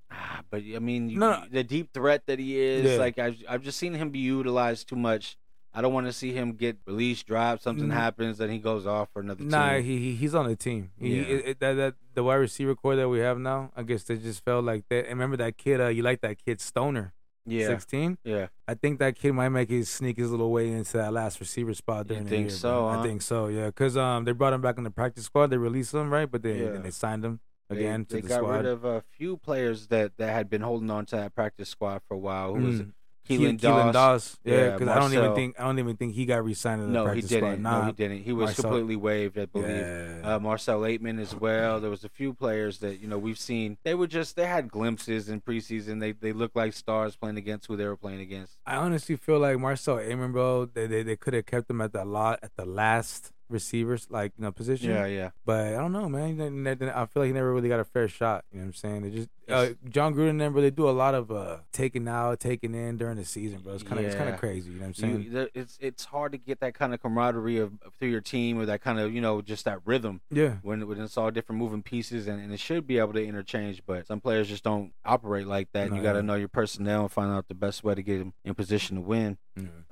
But I mean, you, No. the deep threat that he is, Yeah. like I've I've just seen him be utilized too much. I don't want to see him get released, drop, something Mm. happens, then he goes off for another Nah, team. he, he he's on the team. He, Yeah. it, it- that, that the wide receiver core that we have now, I guess they just felt like that. And remember that kid? Uh, you like that kid Stoner, yeah, sixteen? yeah. I think that kid might make his sneak his little way into that last receiver spot. During the think year, so, huh? I think so. Yeah, because um they brought him back in the practice squad. They released him right, but they Yeah. then they signed him again they, to the got squad. rid of a few players that, that had been holding on to that practice squad for a while. Who was Mm. Keelan Keelan Keelan Doss. Doss. Yeah, Yeah, because I don't even think I don't even think he got re-signed the No, he didn't. squad. Nah, no, he didn't. He was Marcel- completely waived, I believe. Yeah. Uh, Marcell Ateman as well. There was a few players that you know we've seen. They were just they had glimpses in preseason. They they looked like stars playing against who they were playing against. I honestly feel like Marcell Ateman, bro. They they, they could have kept him at the lot at the last receivers like you know position. Yeah, yeah. But I don't know, man. He didn't- didn't- I feel like he never really got a fair shot. You know what I'm saying? They just uh, Jon Gruden never they do a lot of uh, taking out, taking in during the season, bro. It's kind of it's kind of crazy. You know what I'm saying? there- it's it's hard to get that kind of camaraderie of, of through your team or that kind of you know just that rhythm yeah. when when it's all different moving pieces and, and it should be able to interchange. But some players just don't operate like that. No, you got to yeah. know your personnel and find out the best way to get them in position to win.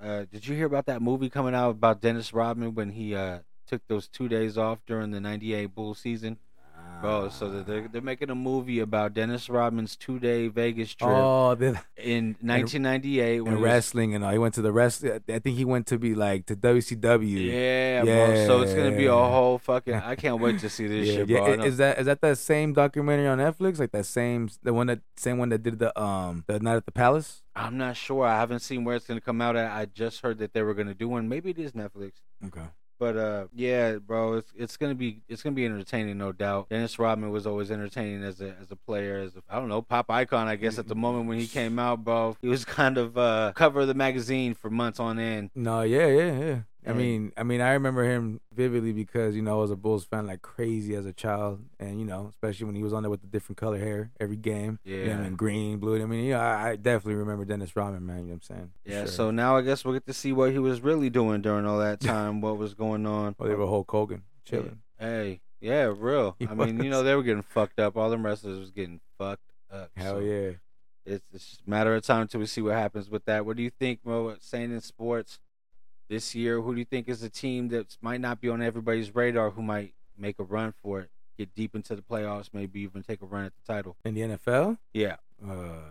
Uh, did you hear about that movie coming out about Dennis Rodman when he uh, took those two days off during the '98 Bull season? Bro, so they're, they're making a movie about Dennis Rodman's two day Vegas trip Oh, then in 1998 when and he was- wrestling and all. He went to the rest. I think he went to be like to WCW. Yeah, bro. So it's gonna be a whole fucking. I can't wait to see this [laughs] Yeah, shit, yeah. bro. I- Is that is that that same documentary on Netflix? Like that same the one that same one that did the um the night at the palace? I'm not sure. I haven't seen where it's gonna come out at. I just heard that they were gonna do one. Maybe it is Netflix. Okay. But uh, yeah, bro, it's it's gonna be it's gonna be entertaining, no doubt. Dennis Rodman was always entertaining as a as a player, as a I don't know pop icon, I guess. At the moment when he came out, bro, he was [laughs] kind of uh cover of the magazine for months on end. No, yeah, yeah, yeah. I mean, I mean, I remember him vividly because you know I was a Bulls fan like crazy as a child, and you know, especially when he was on there with the different color hair every game. You know, I Yeah. mean, green, blue. I mean, you know, I, I definitely remember Dennis Rodman, man. You know what I'm saying? Yeah, sure. so now I guess we'll get to see what he was really doing during all that [laughs] time, what was going on. well, they were Hulk Hogan chilling. Hey, yeah, real. He I mean, you know, they were getting fucked up. All them wrestlers was getting fucked up. Hell so yeah. It's, it's just a matter of time until we see what happens with that. What do you think, Mo, saying in sports this year? Who do you think is a team that might not be on everybody's radar who might make a run for it, get deep into the playoffs, maybe even take a run at the title? In the NFL, Yeah. uh,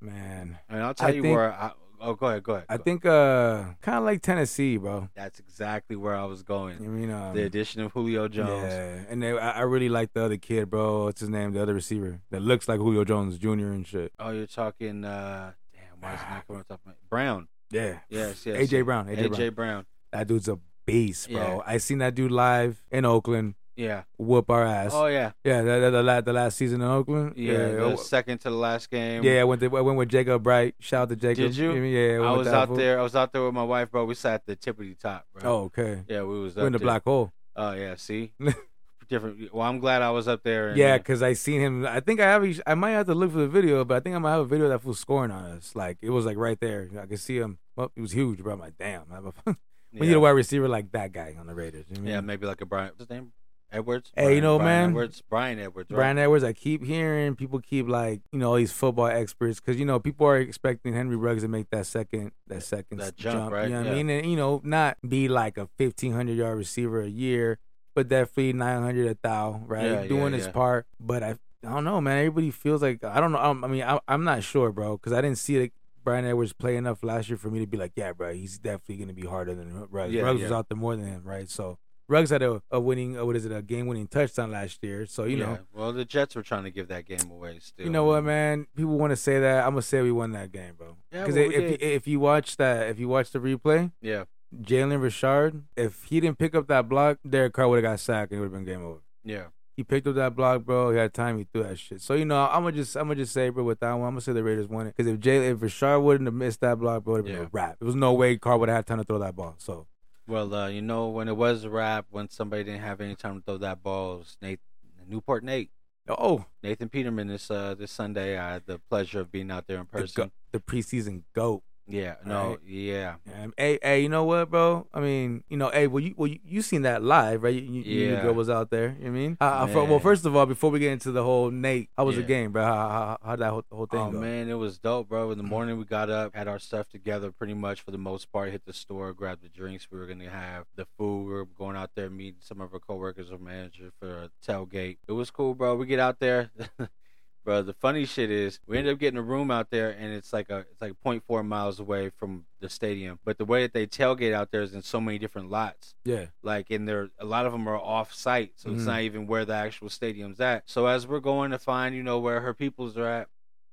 man, I mean, I'll tell I you think- where. I, oh, go ahead, go ahead. I think uh, kind of like Tennessee, bro. that's exactly where I was I going. mean, um, The addition of Julio Jones. Yeah, and they, I, I really like the other kid, bro. What's his name? The other receiver that looks like Julio Jones Jr. and shit. Oh, you're talking. uh Damn, why is it not coming up? Brown. Yeah. Yes, yes. AJ Brown. AJ, AJ Brown. Brown. That dude's a beast, bro. Yeah. I seen that dude live in Oakland Yeah. whoop our ass. Oh yeah. Yeah, the, the, the, la- the last season in Oakland. Yeah. the oh, second to the last game. yeah. I went, to, I went with Jacob Bright. Shout out to Jacob. Did you? what I? Yeah. I was out fool. there. I was out there with my wife, bro. We sat at the tippity top, bro. Oh, okay. Yeah, we was We're in the there. black hole. Oh yeah. See. [laughs] Different. Well, I'm glad I was up there. And, Yeah, because I seen him. I think I have. I might have to look for the video, but I think I might have a video that was scoring on us. Like it was like right there. I could see him. Well, he was huge, bro. I'm like, damn. I have a, [laughs] we yeah. need a wide receiver like that guy on the Raiders. You know I Yeah, mean? maybe like a Bryan. What's his name? Edwards. Hey, you know, Bryan man, Edwards. Bryan Edwards. Right? Bryan Edwards. I keep hearing people keep like you know all these football experts because you know people are expecting Henry Ruggs to make that second that second That s- jump, right? You know what Yeah. I mean? And you know not be like a 1500 yard receiver a year, but definitely 900 a thou, right? Yeah, yeah, Doing his yeah. part. But I I don't know, man. Everybody feels like I don't know. I'm- I mean, I, I'm not sure, bro, because I didn't see like Bryan Edwards play enough last year for me to be like, yeah, bro, he's definitely gonna be harder than Ruggs. Yeah, Ruggs was out there more than him, right? So. Ruggs had a, a winning, uh, what is it, a game-winning touchdown last year. So you know, Well, the Jets were trying to give that game away. Still. you know what, man? People want to say that. I'm gonna say we won that game, bro. Yeah, Because well, we if did. if you watch that, if you watch the replay, Yeah. Jalen Richard, if he didn't pick up that block, Derek Carr would have got sacked and it would have been game over. Yeah. He picked up that block, bro. He had time. He threw that shit. So you know, I'm gonna just, I'm gonna just say, bro, with that one, I'm gonna say the Raiders won it. Because if Jay, if Richard wouldn't have missed that block, bro, it would have been a wrap. There was no way Carr would have had time to throw that ball. So Well, uh, you know, when it was a wrap, when somebody didn't have any time to throw that ball, it was Nate, Newport Nate, oh, Nathan Peterman. This uh, this Sunday, I had the pleasure of being out there in the, person. go- the preseason goat. Yeah, no, Right. yeah, Um, hey, hey, you know what, bro? I mean, you know, hey, well, you, well, you, you seen that live, right? You, you, you Yeah. girl was out there. You know I mean? Uh, fir- well, first of all, before we get into the whole Nate, how was the game, bro? How how how that whole, whole thing Oh go? man, it was dope, bro. In the morning, we got up, had our stuff together, pretty much for the most part. Hit the store, grabbed the drinks we were gonna have, the food. We were going out there, meeting some of our coworkers or manager for a tailgate. It was cool, bro. We get out there. [laughs] Bro, the funny shit is we ended up getting a room out there, and it's like a it's like 0.4 miles away from the stadium. But the way that they tailgate out there is in so many different lots Yeah, like and there a lot of them are off site so it's Mhm. not even where the actual stadium's at so as we're going to find you know where her peoples are at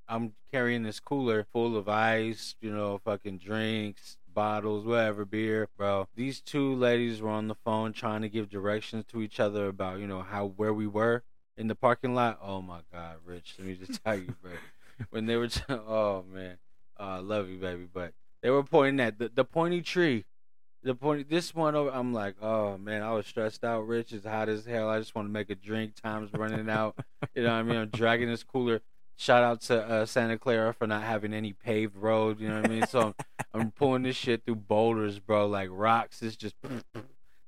I'm carrying this cooler full of ice, you know, fucking drinks, bottles, whatever, beer, bro. These two ladies were on the phone trying to give directions to each other about, you know, how where we were in the parking lot. Oh my God, Rich, let me just tell you, bro. [laughs] When they were, t- oh man, uh, I love you, baby, but they were pointing at the, the pointy tree. The point, this one over, I'm like, oh man, I was stressed out. Rich is hot as hell. I just want to make a drink. Time's running out. You know what I mean? I'm dragging this cooler. Shout out to uh, Santa Clara for not having any paved road. You know what I mean? So I'm, I'm pulling this shit through boulders, bro, like rocks. It's just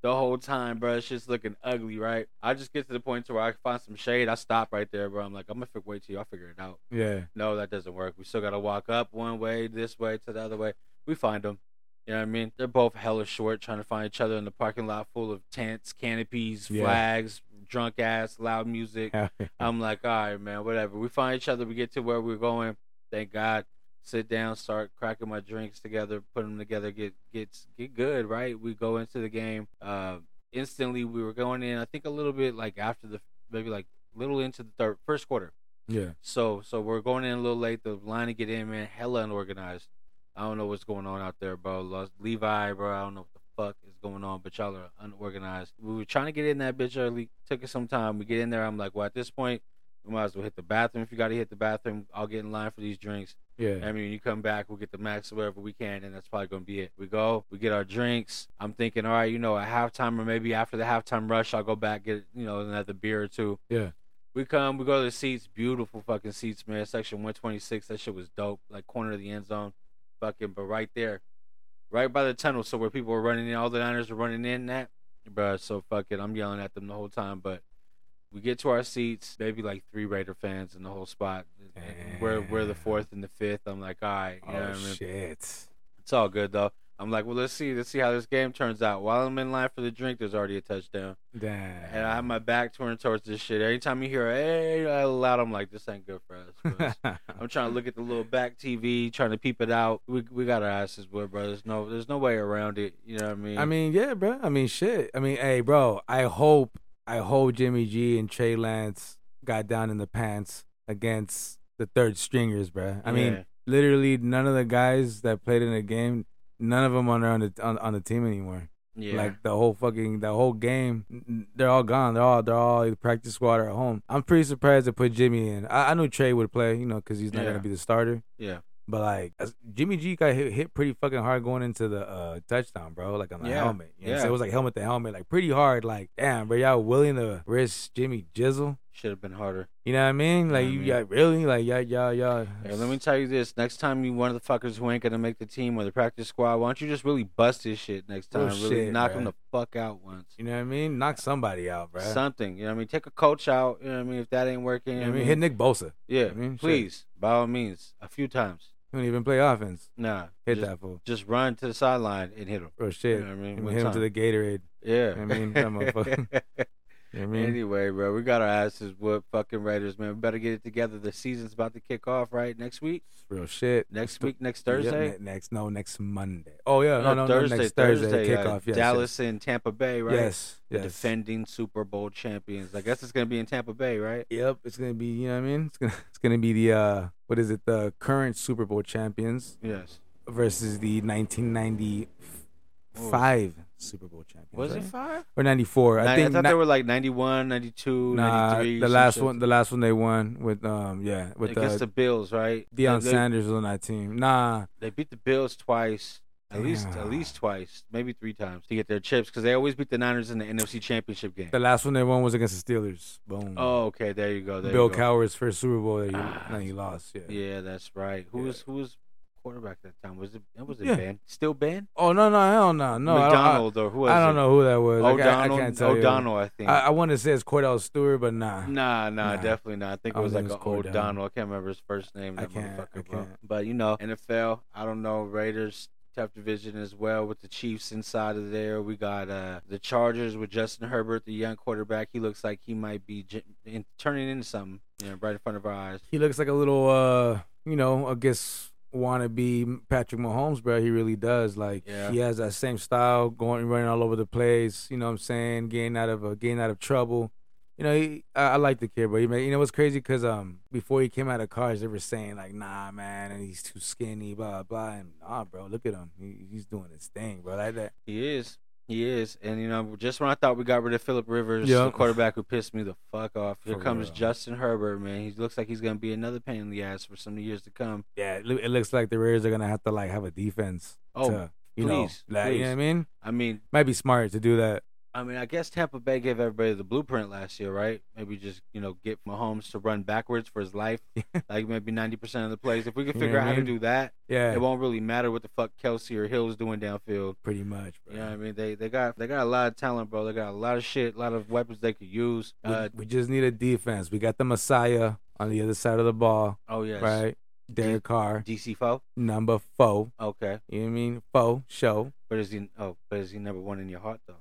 the whole time, bro. It's just looking ugly, right? I just get to the point to where I find some shade. I stop right there, bro. I'm like, I'm gonna wait till y'all figure it out. Yeah. No, that doesn't work. We still gotta walk up one way, this way, to the other way. We find them. You know what I mean? They're both hella short, trying to find each other in the parking lot full of tents, canopies, Yeah. flags, drunk ass, loud music. [laughs] I'm like, all right, man, whatever. We find each other. We get to where we're going. Thank God. Sit down, start cracking my drinks together, put them together, get get get good, right? We go into the game. Uh, instantly, we were going in. I think a little bit like after the maybe like little into the third first quarter. yeah. So so we're going in a little late. The line to get in, man, hella unorganized. I don't know what's going on out there, bro. Lost Levi, bro. I don't know what the fuck is going on, but y'all are unorganized. We were trying to get in that bitch early. Took us some time. We get in there. I'm like, well, at this point, we might as well hit the bathroom. If you got to hit the bathroom, I'll get in line for these drinks. Yeah. I mean, when you come back, we'll get the max or whatever we can, and that's probably gonna be it. We go, we get our drinks. I'm thinking, all right, you know, at halftime or maybe after the halftime rush, I'll go back get you know another beer or two. Yeah. We come, we go to the seats, beautiful fucking seats, man. Section 126, that shit was dope. Like corner of the end zone, fucking, but right there, right by the tunnel, so where people were running in, all the Niners were running in. That, bruh, so fuck it, I'm yelling at them the whole time. But we get to our seats, maybe like three Raider fans in the whole spot. And We're we're the fourth and the fifth. I'm like, all right, you know Oh what I mean? shit. It's all good though. I'm like, well, let's see, let's see how this game turns out. While I'm in line for the drink, there's already a touchdown. Damn. And I have my back turned towards this shit. Anytime you hear a hey loud, I'm like, this ain't good for us. [laughs] I'm trying to look at the little back TV, trying to peep it out. We we got our asses whooped, bro. There's no there's no way around it. You know what I mean? I mean, yeah, bro. I mean, shit. I mean, hey, bro. I hope, I hope Jimmy G and Trey Lance got down in the pants against the third stringers, bro. I mean, literally none of the guys that played in the game, none of them are on the on, on the team anymore. yeah, Like the whole fucking the whole game, they're all gone. They're all they're all either practice squad or at home. I'm pretty surprised they put Jimmy in. I, I knew Trey would play, you know, because he's not Yeah. gonna be the starter. yeah, But like Jimmy G got hit, hit pretty fucking hard going into the uh, touchdown, bro. Like on the Yeah. helmet. You know Yeah. It was like helmet to helmet, like pretty hard. Like damn, bro, y'all willing to risk Jimmy Jizzle? should have been harder. You know what I mean? Like I you mean- got really like y'all y'all y'all. Hey, let me tell you this: next time you one of the fuckers who ain't gonna make the team or the practice squad, why don't you just really bust his shit next Real time? really shit, knock bruh. him the fuck out once. You know what I mean? Knock somebody out, bro. Something, you know what I mean? Take a coach out, you know what I mean? If that ain't working, you you know I mean? Hit Nick Bosa. Yeah, I mean, shit. please, by all means, a few times. He don't even play offense. Nah, Hit just, that fool. Just run to the sideline and hit him. Bro, shit. You know what I mean? Hit him to the Gatorade. Yeah, I mean, that motherfucker. [laughs] You know I mean? Anyway, bro, we got our asses whooped. Fucking Raiders, man. We better get it together. The season's about to kick off, right? Next week? Real shit. Next Th- week? Next Thursday? ne- next no, next Monday. Oh yeah, no, no, no, Thursday. next Thursday, Thursday, kickoff. Yes, Dallas and Tampa Bay, right? Yes, The yes. defending Super Bowl champions. I guess it's gonna be in Tampa Bay, right? Yep, it's gonna be. You know what I mean? It's gonna [laughs] it's gonna be the uh, what is it? The current Super Bowl champions Yes. versus the 1995 Super Bowl champions. Was it five? or 94? I I, think thought ni- they were like 91, 92, nah, 93. the last shit. one, the last one they won with um, yeah, with against uh, the Bills, right? Deion they, Sanders was on that team. Nah, They beat the Bills twice. At least, at least twice, maybe three times to get their chips because they always beat the Niners in the NFC Championship game. the last one they won was against the Steelers. Boom. Oh, okay, there you go. There Bill you go. Cowher's first Super Bowl that he, Ah, that he lost. Yeah. Yeah, that's right. Who Yeah. was who was quarterback at that time? Was it it was it Yeah. Ben? Still Ben? Oh no, no, hell no, no. I don't- McDonald or who was I, don't it? know who that was. I, ca- I O'Donnell. can't tell. O'Donnell, I think. I, I want to say it's Kordell Stewart, but nah. Nah, nah, Nah. definitely not. I think I it was don't like think a it's Kordell. O'Donnell. I can't remember his first name. I That can't, motherfucker, I bro. can't. But you know, NFL. I don't know. Raiders tough division as well with the Chiefs inside of there. We got uh the Chargers with Justin Herbert, the young quarterback. He looks like he might be j- in, turning into something. You know, right in front of our eyes. He looks like a little, uh, you know, I guess wannabe Patrick Mahomes, bro. He really does. Like Yeah. he has that same style, going running all over the place. You know what I'm saying? Getting out of uh, getting out of trouble. You know, he, I, I like the kid, but he made, you know what's crazy? Because um, before he came out of college, they were saying like, "Nah, man, and he's too skinny, blah blah." And nah, bro, look at him. He, he's doing his thing, bro. Like that. He is. He is. And, you know, just when I thought we got rid of Philip Rivers, Yeah. the quarterback who pissed me the fuck off, here For comes real. Justin Herbert, man. He looks like he's going to be another pain in the ass for some years to come. Yeah, it, looks like the Raiders are gonna have to like have a defense. Oh, to, you know, please, like, you know what I mean? I mean, Might be smart to do that. I mean, I guess Tampa Bay gave everybody the blueprint last year, right? Maybe just you know get Mahomes to run backwards for his life, [laughs] like maybe ninety percent of the plays. If we can figure out how to do that, Yeah, it won't really matter what the fuck Kelce or Hill's doing downfield. pretty much, bro. You know what I mean? They they got they got a lot of talent, bro. They got a lot of shit, a lot of weapons they could use. we, Uh, we just need a defense. We got the Messiah on the other side of the ball, oh yes, right? Derek Carr, DC foe. number four. Okay, You know what I mean? Four, show but is he? Oh, but is he number one in your heart though?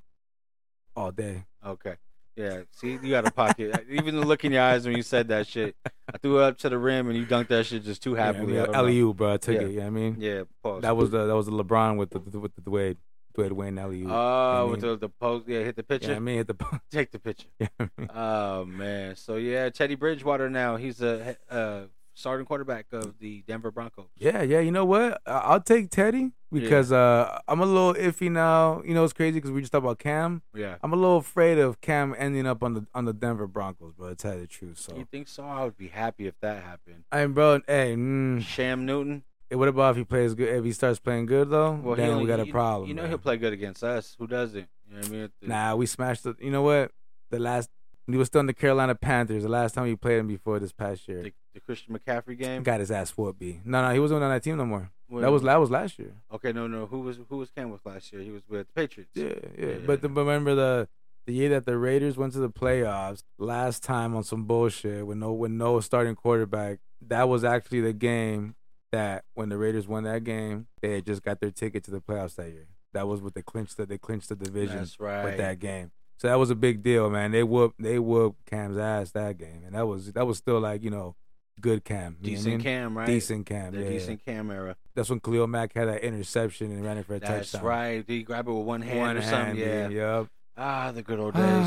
All day. Okay. Yeah, see, you got a pocket. [laughs] Even the look in your eyes when you said that shit, I threw it up to the rim and you dunked that shit just too happily. I know. Alley oop, bro. I took Yeah. it. You know what I mean? Yeah, pause. That was the that was the LeBron with the with the Dwayne Dwayne Wayne alley oop. Oh, I with mean- the the post. Yeah, hit the Yeah, picture. I mean hit the Take the picture. [laughs] yeah, I mean, Oh man. So yeah, Teddy Bridgewater now he's a uh, starting quarterback of the Denver Broncos. yeah, yeah. You know what? I- I'll take Teddy because uh I'm a little iffy now. You know it's crazy because we just talked about Cam. Yeah. I'm a little afraid of Cam ending up on the on the Denver Broncos, bro. To tell you the truth, so You think so? I would be happy if that happened. I mean, bro. Hey, mm, Sham Newton. eh, what about if he plays good? If he starts playing good though, Well, then only, we got a problem. You know man. he'll play good against us. Who doesn't? You know what I mean? The- Nah, we smashed the. You know what? The last he was still in the Carolina Panthers. The last time we played him before this past year, The, the Christian McCaffrey game. got his ass whooped. B. No, no, he wasn't on that team no more. When- That was that was last year. Okay, no, no. Who was who was Cam with last year? He was with the Patriots. Yeah, yeah. Yeah, But, the, but remember the the year that the Raiders went to the playoffs last time on some bullshit with no with no starting quarterback. That was actually the game that when the Raiders won that game, they had just got their ticket to the playoffs that year. That was what they clinched the they clinched the division That's right. with that game. So that was a big deal, man. They whooped they whooped Cam's ass that game, and that was that was still like you know good Cam, you know what I Decent mean? Cam, right? decent Cam. The yeah. decent Cam era. That's when Khalil Mack had that interception and ran it for a That's touchdown. That's right. Did he grab it with one hand One or something? hand, Yeah. Yup. Ah, the good old [sighs] days.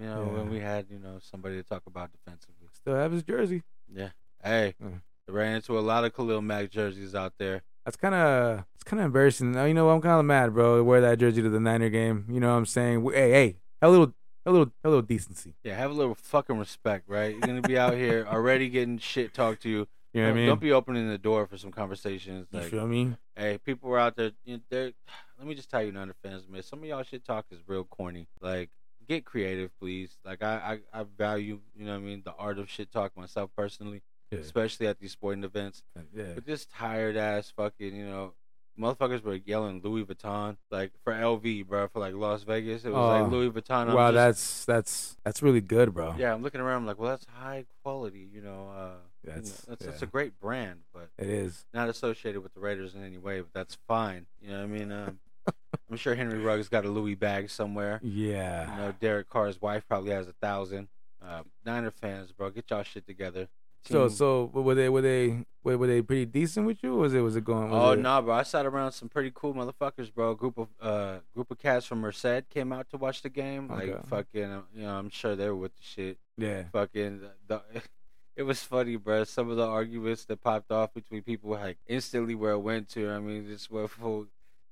you know, when we had, you know, somebody to talk about defensively. Still have his jersey. Yeah. Hey, Mm. ran into a lot of Khalil Mack jerseys out there. That's kind of it's kind of embarrassing. Now, You know, I'm kind of mad, bro. Wear that jersey to the Niner game. You know what I'm saying? Hey, hey, a little, a little, a little decency. Yeah, have a little fucking respect, right? You're gonna be out here [laughs] already getting shit talked to you. You know what I mean? Don't be opening the door for some conversations. you Like, feel me? hey, people were out there. You know, they're, [sighs] let me just tell you, Niner fans, man. Some of y'all shit talk is real corny. Like, get creative, please. Like, I, I, I value, you know, what I mean, the art of shit talk myself personally, Yeah. especially at these sporting events. Yeah. But this tired ass fucking, you know, motherfuckers were yelling Louis Vuitton like for LV, bro, for like Las Vegas. It was Oh, like Louis Vuitton. I'm Wow, just- that's that's that's really good, bro. yeah. I'm looking around, I'm like, well, that's high quality, you know. Uh, you know, That's- that's that's a great brand, but it is. not associated with the Raiders in any way. But that's fine. You know what I mean? Um, [laughs] I'm sure Henry Ruggs got a Louis bag somewhere. Yeah. You know, Derek Carr's wife probably has a thousand. Uh, Niner fans, bro, get y'all shit together. So so were they were they were, were they pretty decent with you? Or was it was it going? Was Oh it, no, bro! I sat around some pretty cool motherfuckers, bro. A group of uh, group of cats from Merced came out to watch the game. Okay. Like fucking, uh, you know, I'm sure they were with the shit. Yeah. Fucking, the, [laughs] it was funny, bro. Some of the arguments that popped off between people, like instantly where it went to. I mean, just went full.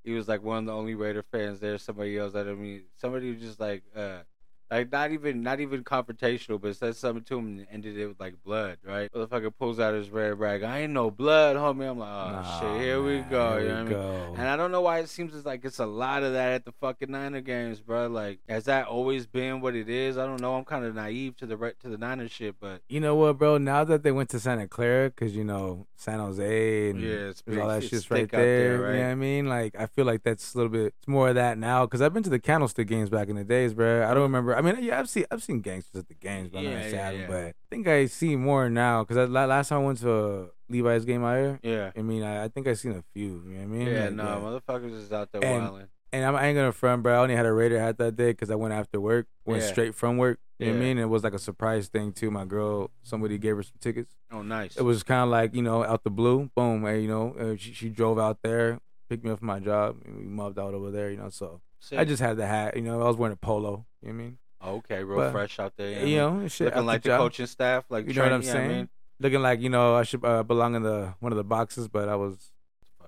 He was like one of the only Raider fans there. Somebody else, I don't mean, somebody was just like, uh, like not even not even confrontational, but said something to him and ended it with like blood, right? Motherfucker pulls out his red rag. I ain't no blood, homie. I'm like, oh Nah, shit, here we go. here you we know what I mean? go. And I don't know why it seems as like it's a lot of that at the fucking Niner games, bro. Like, has that always been what it is? I don't know. I'm kind of naive to the re- to the Niner shit, but You know what, bro? Now that they went to Santa Clara, cause you know San Jose and Yeah, there's all that it's shit's right there, there. You know what I mean? Like I feel like that's a little bit it's more of that now. Cause I've been to the Candlestick games back in the days, bro. I don't remember. I mean, yeah, I've seen I've seen gangsters at the games, but I'm not yeah, yeah. But I think I see more now. Cause I, last time I went to a Levi's game out here, yeah, I mean, I, I think I seen a few. You know what I mean? yeah, Like, no, motherfuckers is out there And- wilding. And I'm, I ain't gonna front, bro. I only had a Raider hat that day because I went after work, went Yeah. straight from work. You know what I Yeah. mean? It was like a surprise thing too. My girl, somebody gave her some tickets. Oh, nice. It was kind of like you know, out the blue, boom. Hey, you know, uh, she, she drove out there, picked me up from my job, and we moved out over there. You know, so Sick. I just had the hat. You know, I was wearing a polo. You know what I mean? Okay, real But, fresh out there. you know, shit, looking like the job. coaching staff, like You know what I'm yeah, I saying? mean, looking like you know I should uh, belong in the one of the boxes, but I was.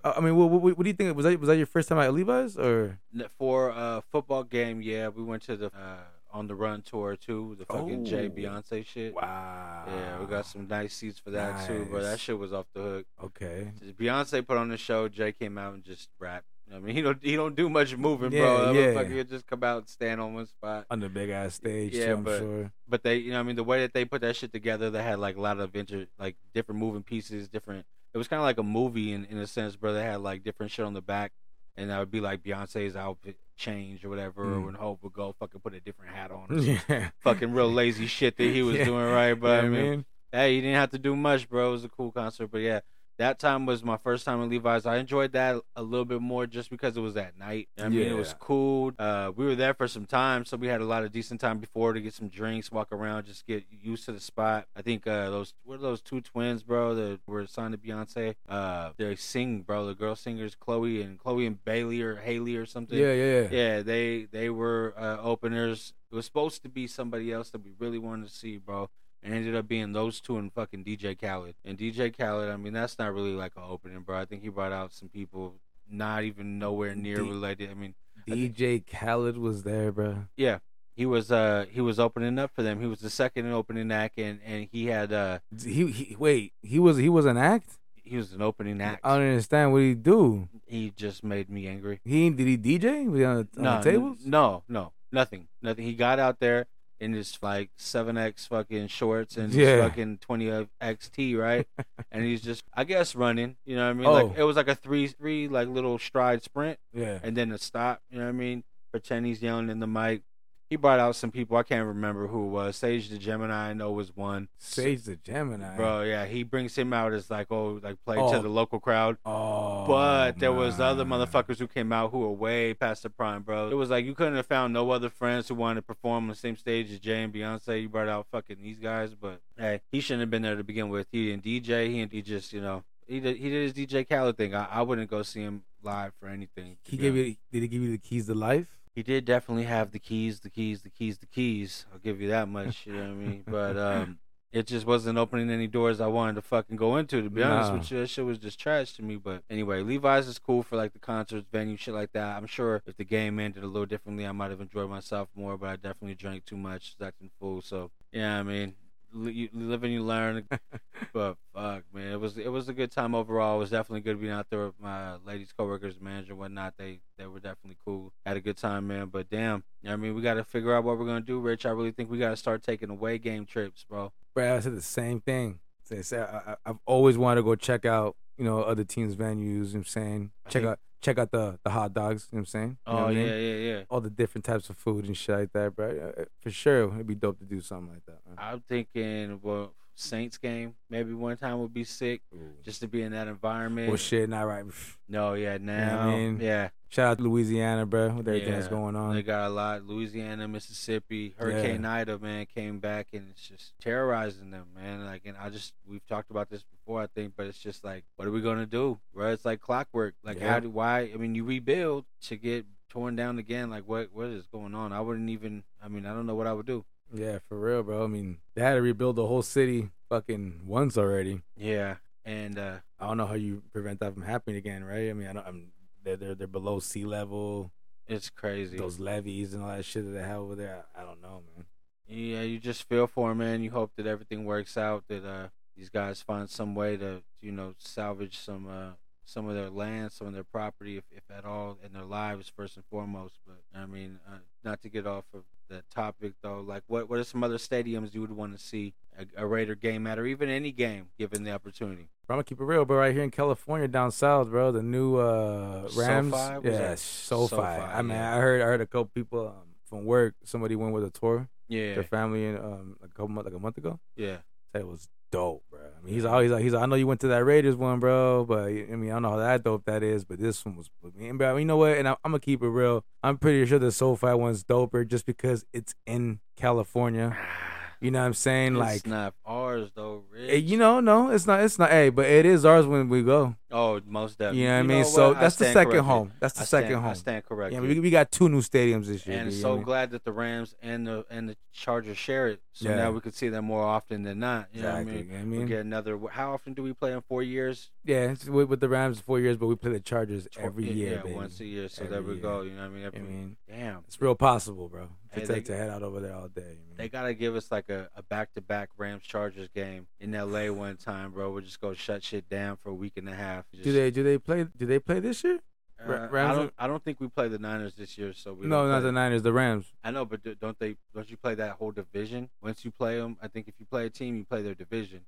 I mean, what, what, what do you think? Was that was that your first time at Levi's or? For a football game, yeah, we went to the uh, on the run tour too. The fucking Jay Oh. Beyonce shit. Wow. Yeah, we got some nice seats for that too, but That shit was off the hook. Okay. Beyonce put on the show. Jay came out and just rapped. I mean, he don't he don't do much moving, Yeah, bro. That yeah. motherfucker, he'll just come out and stand on one spot. On the big ass stage, Yeah, too, I'm but- sure. But they, you know, I mean, the way that they put that shit together, they had like a lot of inter, like different moving pieces, different. It was kind of like a movie in in a sense, bro. They had like different shit on the back, and that would be like Beyonce's outfit change or whatever, or Mm. when Hov would go fucking put a different hat on. Or [laughs] Yeah. fucking real lazy shit that he was [laughs] Yeah. doing, right? But Yeah, I mean, man. hey, you didn't have to do much, bro. It was a cool concert, but yeah, that time was my first time in Levi's. I enjoyed that a little bit more just because it was at night. I mean, it was cool. Uh, we were there for some time, so we had a lot of decent time before to get some drinks, walk around, just get used to the spot. I think uh, those what are those two twins, bro, that were signed to Beyonce. Uh, they sing, bro. The girl singers, Chloe and Chloe and Bailey or Haley or something. Yeah, yeah, yeah. Yeah, they they were uh, openers. It was supposed to be somebody else that we really wanted to see, bro. It ended up being those two and fucking DJ Khaled. And DJ Khaled, I mean, that's not really like an opening, bro. I think he brought out some people not even nowhere near D- related. I mean, I DJ Khaled was there, bro. yeah, he was uh he was opening up for them. He was the second opening act, and and he had uh He, he wait, he was he was an act. he was an opening act. I don't understand what he do. he just made me angry. He did he DJ? Was he on the, on the tables? no, no, nothing, nothing. He got out there in just like seven X fucking shorts and his Yeah. fucking twenty XT, right? [laughs] and he's just, I guess, running. You know what I mean? Oh. Like it was like a three, three like little stride sprint, Yeah. and then a stop. You know what I mean? Pretend he's yelling in the mic. He brought out some people. I can't remember who it was. Sage the Gemini, I know was one. Sage the Gemini. Bro, yeah, he brings him out as like, oh, like play Oh. to the local crowd. Oh. But there was other motherfuckers who came out who were way past the prime, bro. It was like you couldn't have found no other friends who wanted to perform on the same stage as Jay and Beyonce. You brought out fucking these guys, but hey, he shouldn't have been there to begin with. He didn't DJ. He and he just you know he did he did his DJ Khaled thing. I, I wouldn't go see him live for anything. He gave you did he give you the keys to life? He did definitely have the keys, the keys, the keys, the keys. I'll give you that much. You know what I mean? But [laughs] um, it just wasn't opening any doors I wanted to fucking go into. To be honest Nah. with you, that shit was just trash to me. But anyway, Levi's is cool for like the concerts, venue, shit like that. I'm sure if the game ended a little differently, I might have enjoyed myself more. But I definitely drank too much, acting fool. So yeah, I mean, you live and you learn. [laughs] but fuck, man, it was it was a good time overall. It was definitely good being out there with my ladies, coworkers, manager, whatnot. They they were definitely cool. Had a good time, man. But damn, you know I mean, we got to figure out what we're gonna do, Rich. I really think we got to start taking away game trips, bro. Bro, I said the same thing. I, I've always wanted to go check out, you know, other teams' venues. You know what I'm saying, check out, check out the the hot dogs. You know what I'm saying. You Oh what I mean? yeah, yeah, yeah. All the different types of food and shit like that, bro. Uh, For sure, it'd be dope to do something like that. Man. I'm thinking, well, Saints game maybe one time would be sick, just to be in that environment. Well, shit, not right. No, yeah, what now, I mean? yeah. Shout out to Louisiana, bro, with everything that's Yeah, going on. They got a lot. Louisiana, Mississippi, Hurricane Ida, man, came back and it's just terrorizing them, man. Like, and I just we've talked about this before, I think, but it's just like, what are we gonna do, bro? It's like clockwork. Like, Yeah. how do why? I mean, you rebuild to get torn down again. Like, what what is going on? I wouldn't even. I mean, I don't know what I would do. Yeah, for real, bro. I mean, they had to rebuild the whole city fucking once already. Yeah, and uh I don't know how you prevent that from happening again, right? I mean, I don't. I'm they're they're, they're below sea level. it's crazy. Those levees and all that shit that they have over there. I, I don't know, man. Yeah, you just feel for 'em, man. You hope that everything works out. That uh, these guys find some way to, you know, salvage some uh, some of their land, some of their property, if, if at all, in their lives first and foremost. But I mean, uh, not to get off of that topic though. Like, what what are some other stadiums you would want to see a, a Raider game at, or even any game, given the opportunity? Bro, I'm gonna keep it real, bro. Right here in California, down south, bro, the new uh Rams. SoFi? Yeah, SoFi. SoFi, I mean, yeah. I heard I heard a couple people um, from work. Somebody went with a tour. Yeah, Their family um like a couple months, like a month ago. yeah. It was dope, bro. I mean, he's always like, he's like, I know you went to that Raiders one, bro, but I mean, I don't know how that dope that is, but this one was, bro, you know what? And I, I'm gonna keep it real. I'm pretty sure the SoFi one's doper just because it's in California. Ah. You know what I'm saying? It's like, not ours though, Rich. you know, no, it's not. It's not. Hey, but it is ours when we go. Oh, most definitely. You know what I mean? So? I that's the second corrected. home. That's the I second stand, I home. stand corrected. Yeah, we, we got two new stadiums this year. and dude, you know so mean? glad that the Rams and the and the Chargers share it. So Yeah. now we could see them more often than not. You Exactly. know what I mean? you know what I We get another. How often do we play in four years? Yeah, it's with, the Rams four years, but we play the Chargers every year, yeah, baby. once a year. So Every there we year. go. You know what I mean? I mean, damn. it's real possible, bro. To, Hey, to, they- to head out over there all day. know? They gotta give us like a, a back-to-back Rams Chargers game in L.A. one time, bro. We're just gonna shut shit down for a week and a half. do they do they play do they play this year? Uh, I don't. I don't think we play the Niners this year. So we no, don't the Niners, the Rams. I know, but do- don't they? Don't you play that whole division? Once you play them, I think if you play a team, you play their division.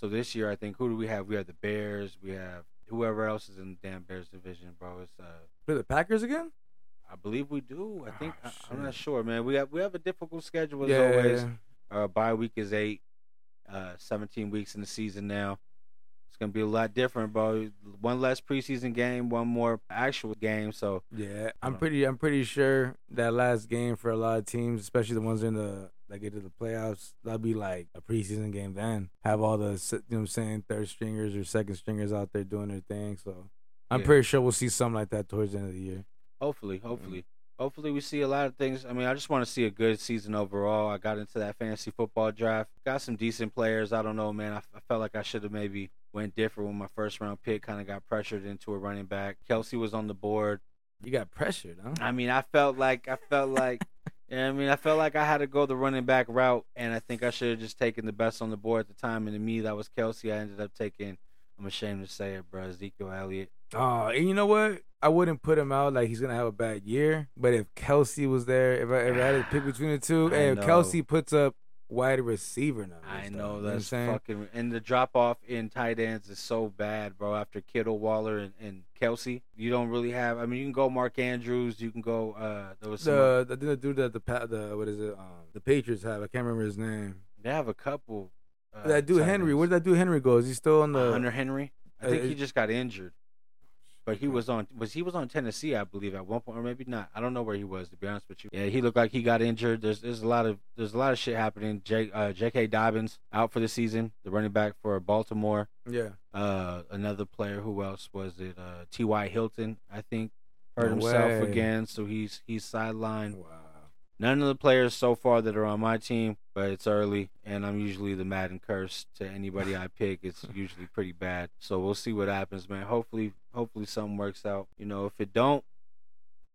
So this year, I think who do we have? We have the Bears. We have whoever else is in the damn Bears division, bro. It's uh, Play the Packers again? I believe we do. I think Oh, I, I'm not sure, man. We have we have a difficult schedule as yeah, always. Our bye week is eight. Uh, 17 weeks in the season now. It's gonna be a lot different, bro. One less preseason game, one more actual game. So Yeah, I'm pretty. I'm pretty sure that last game for a lot of teams, especially the ones in the that get to the playoffs, that'll be like a preseason game. Then have all the you know what I'm saying third stringers or second stringers out there doing their thing. So I'm Yeah. pretty sure we'll see something like that towards the end of the year. Hopefully, mm-hmm. hopefully, hopefully we see a lot of things. I mean, I just want to see a good season overall. I got into that fantasy football draft, got some decent players. I don't know, man. I, I felt like I should have maybe went different when my first round pick kind of got pressured into a running back. Kelce was on the board. You got pressured, huh? I mean, I felt like I felt like. [laughs] What I mean, I felt like I had to go the running back route, and I think I should have just taken the best on the board at the time. And to me, that was Kelce. I ended up taking. I'm ashamed to say it, bro. Ezekiel Elliott. Oh, and you know what? I wouldn't put him out like he's gonna have a bad year. But if Kelce was there, if I, if I had to pick between the two, [sighs] I hey, if. Kelce puts up wide receiver numbers, I dog, know you what I'm that's fucking and the drop off in tight ends is so bad, bro. After Kittle, Waller, and, and Kelce, you don't really have. I mean, you can go Mark Andrews, you can go. uh There was some, The the, the dude that the the what is it? Um, the Patriots have. I can't remember his name. they have a couple. Uh, that dude Henry. Where did that dude Henry go? Is he still on the? Hunter Henry? I Uh, think he just got injured, but he was on. Was he was on Tennessee? I believe at one point, or maybe not. I don't know where he was to be honest with you. Yeah, he looked like he got injured. There's there's a lot of there's a lot of shit happening. J, uh, J.K. Dobbins out for the season, the running back for Baltimore. Yeah. Uh, another player. Who else was it? Uh, T.Y. Hilton, I think, hurt No himself way. again, so he's he's sidelined. Wow. None of the players so far that are on my team, but it's early, and I'm usually the Madden curse to anybody I pick. It's usually pretty bad, so we'll see what happens, man. Hopefully, hopefully something works out. You know, if it don't,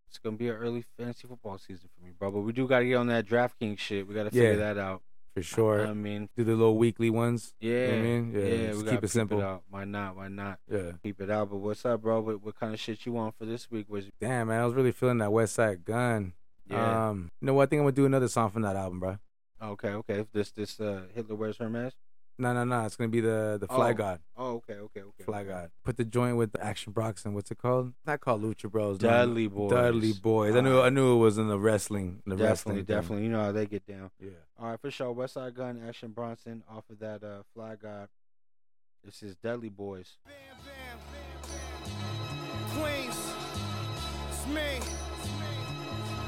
it's gonna be an early fantasy football season for me, bro. But we do gotta get on that DraftKings shit. We gotta figure Yeah. that out. For sure. I mean, Do the little weekly ones. yeah, You know I mean? Yeah, yeah, just keep it simple. out. Why not? Why not? Yeah. Keep it out. But what's up, bro? What, what kind of shit you want for this week? Was Damn man, I was really feeling that Westside Gunn. Yeah. Um, you know what? I think I'm gonna do another song from that album, bro. okay, okay. If this this uh Hitler Wears Hermes. No, no, no. It's gonna be the the Fly Oh. God. Oh, okay, okay, okay. Fly okay. God. Put the joint with the Action Bronson and what's it called? Not called Lucha Bros. no. Dudley Boys. Dudley Boys. I knew. I knew it was in the wrestling. The Definitely, wrestling thing. definitely. You know how they get down. Yeah. All right, for sure. Westside Gunn, Action Bronson, off of that uh, Fly God. This is Dudley Boys. Queens, it's me.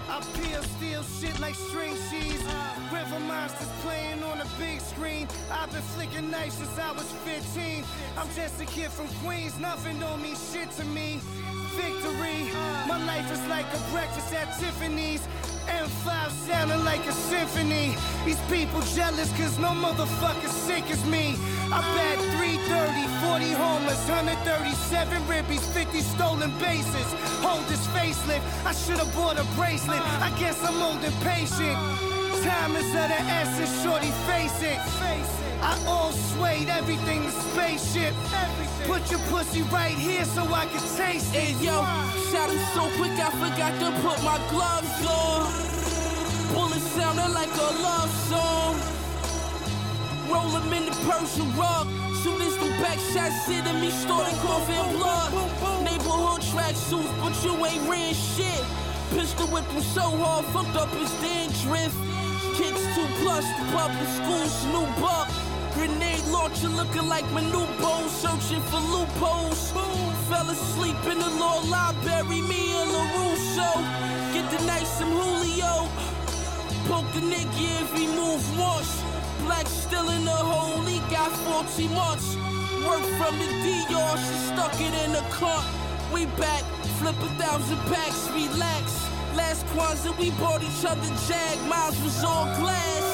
I peel steel shit like string cheese. River monsters playing on the big screen. I've been flicking knives since I was 15. I'm just a kid from Queens, nothing don't mean shit to me. Victory, my life is like a breakfast at Tiffany's. M5 sounding like a symphony. These people jealous cause no motherfucker sick as me. I bet 330, 40 homers, 137 ribbies, 50 stolen bases. Hold this facelift, I should've bought a bracelet. I guess I'm old and patient. Time is of the essence, shorty, face it. I all swayed everything to spaceship. Put your pussy right here so I can taste Hey it. yo, shot him so quick I forgot to put my gloves on. Bullets sounded like a love song. Roll him in the Persian rug. As the back shots hit him, he started coughing blood. Neighborhood track suits, but you ain't ran shit. Pistol whipped him so hard, fucked up his dandruff. Kicks two plus, the public school snoop up. Grenade launcher looking like my new bow, searching for loopholes. Fell asleep in the law library, me and LaRusso. Get the night some Julio. Poke the nigga if he move once. Black still in the hole, he got 40 months. Work from the DR, she stuck it in the car. We back, flip a thousand packs, relax. Last Kwanzaa, we bought each other Jag, miles was all glass.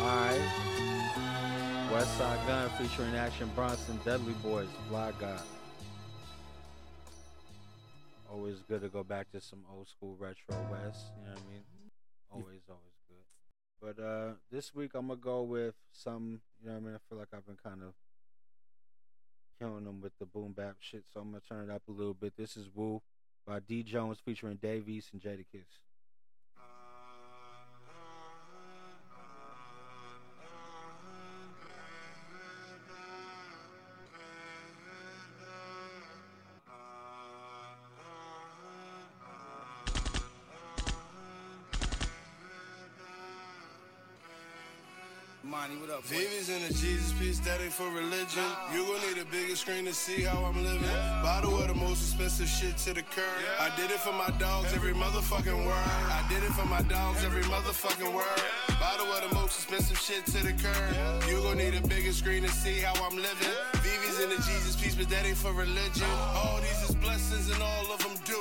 Alright. Westside Gunn featuring Action Bronson, Dudley Boys, Fly God. Always good to go back to some old school retro West, you know what I mean? Always, always. But uh this week I'm gonna go with some, you know what I mean? I feel like I've been kind of killing them with the boom bap shit, so I'm gonna turn it up a little bit. This is Woo by D Jones featuring Dave East and Jadakiss. Monty, up? Vivi's in a Jesus piece, that ain't for religion. You gon' need a bigger screen to see how I'm living. Bottle of the most expensive shit to the curb. I did it for my dogs every motherfucking word. I did it for my dogs every motherfucking word. Bottle of the most expensive shit to the curb. You gon' need a bigger screen to see how I'm living. Vivi's in a Jesus piece, but that ain't for religion. Uh-huh. All these is blessings and all of them do.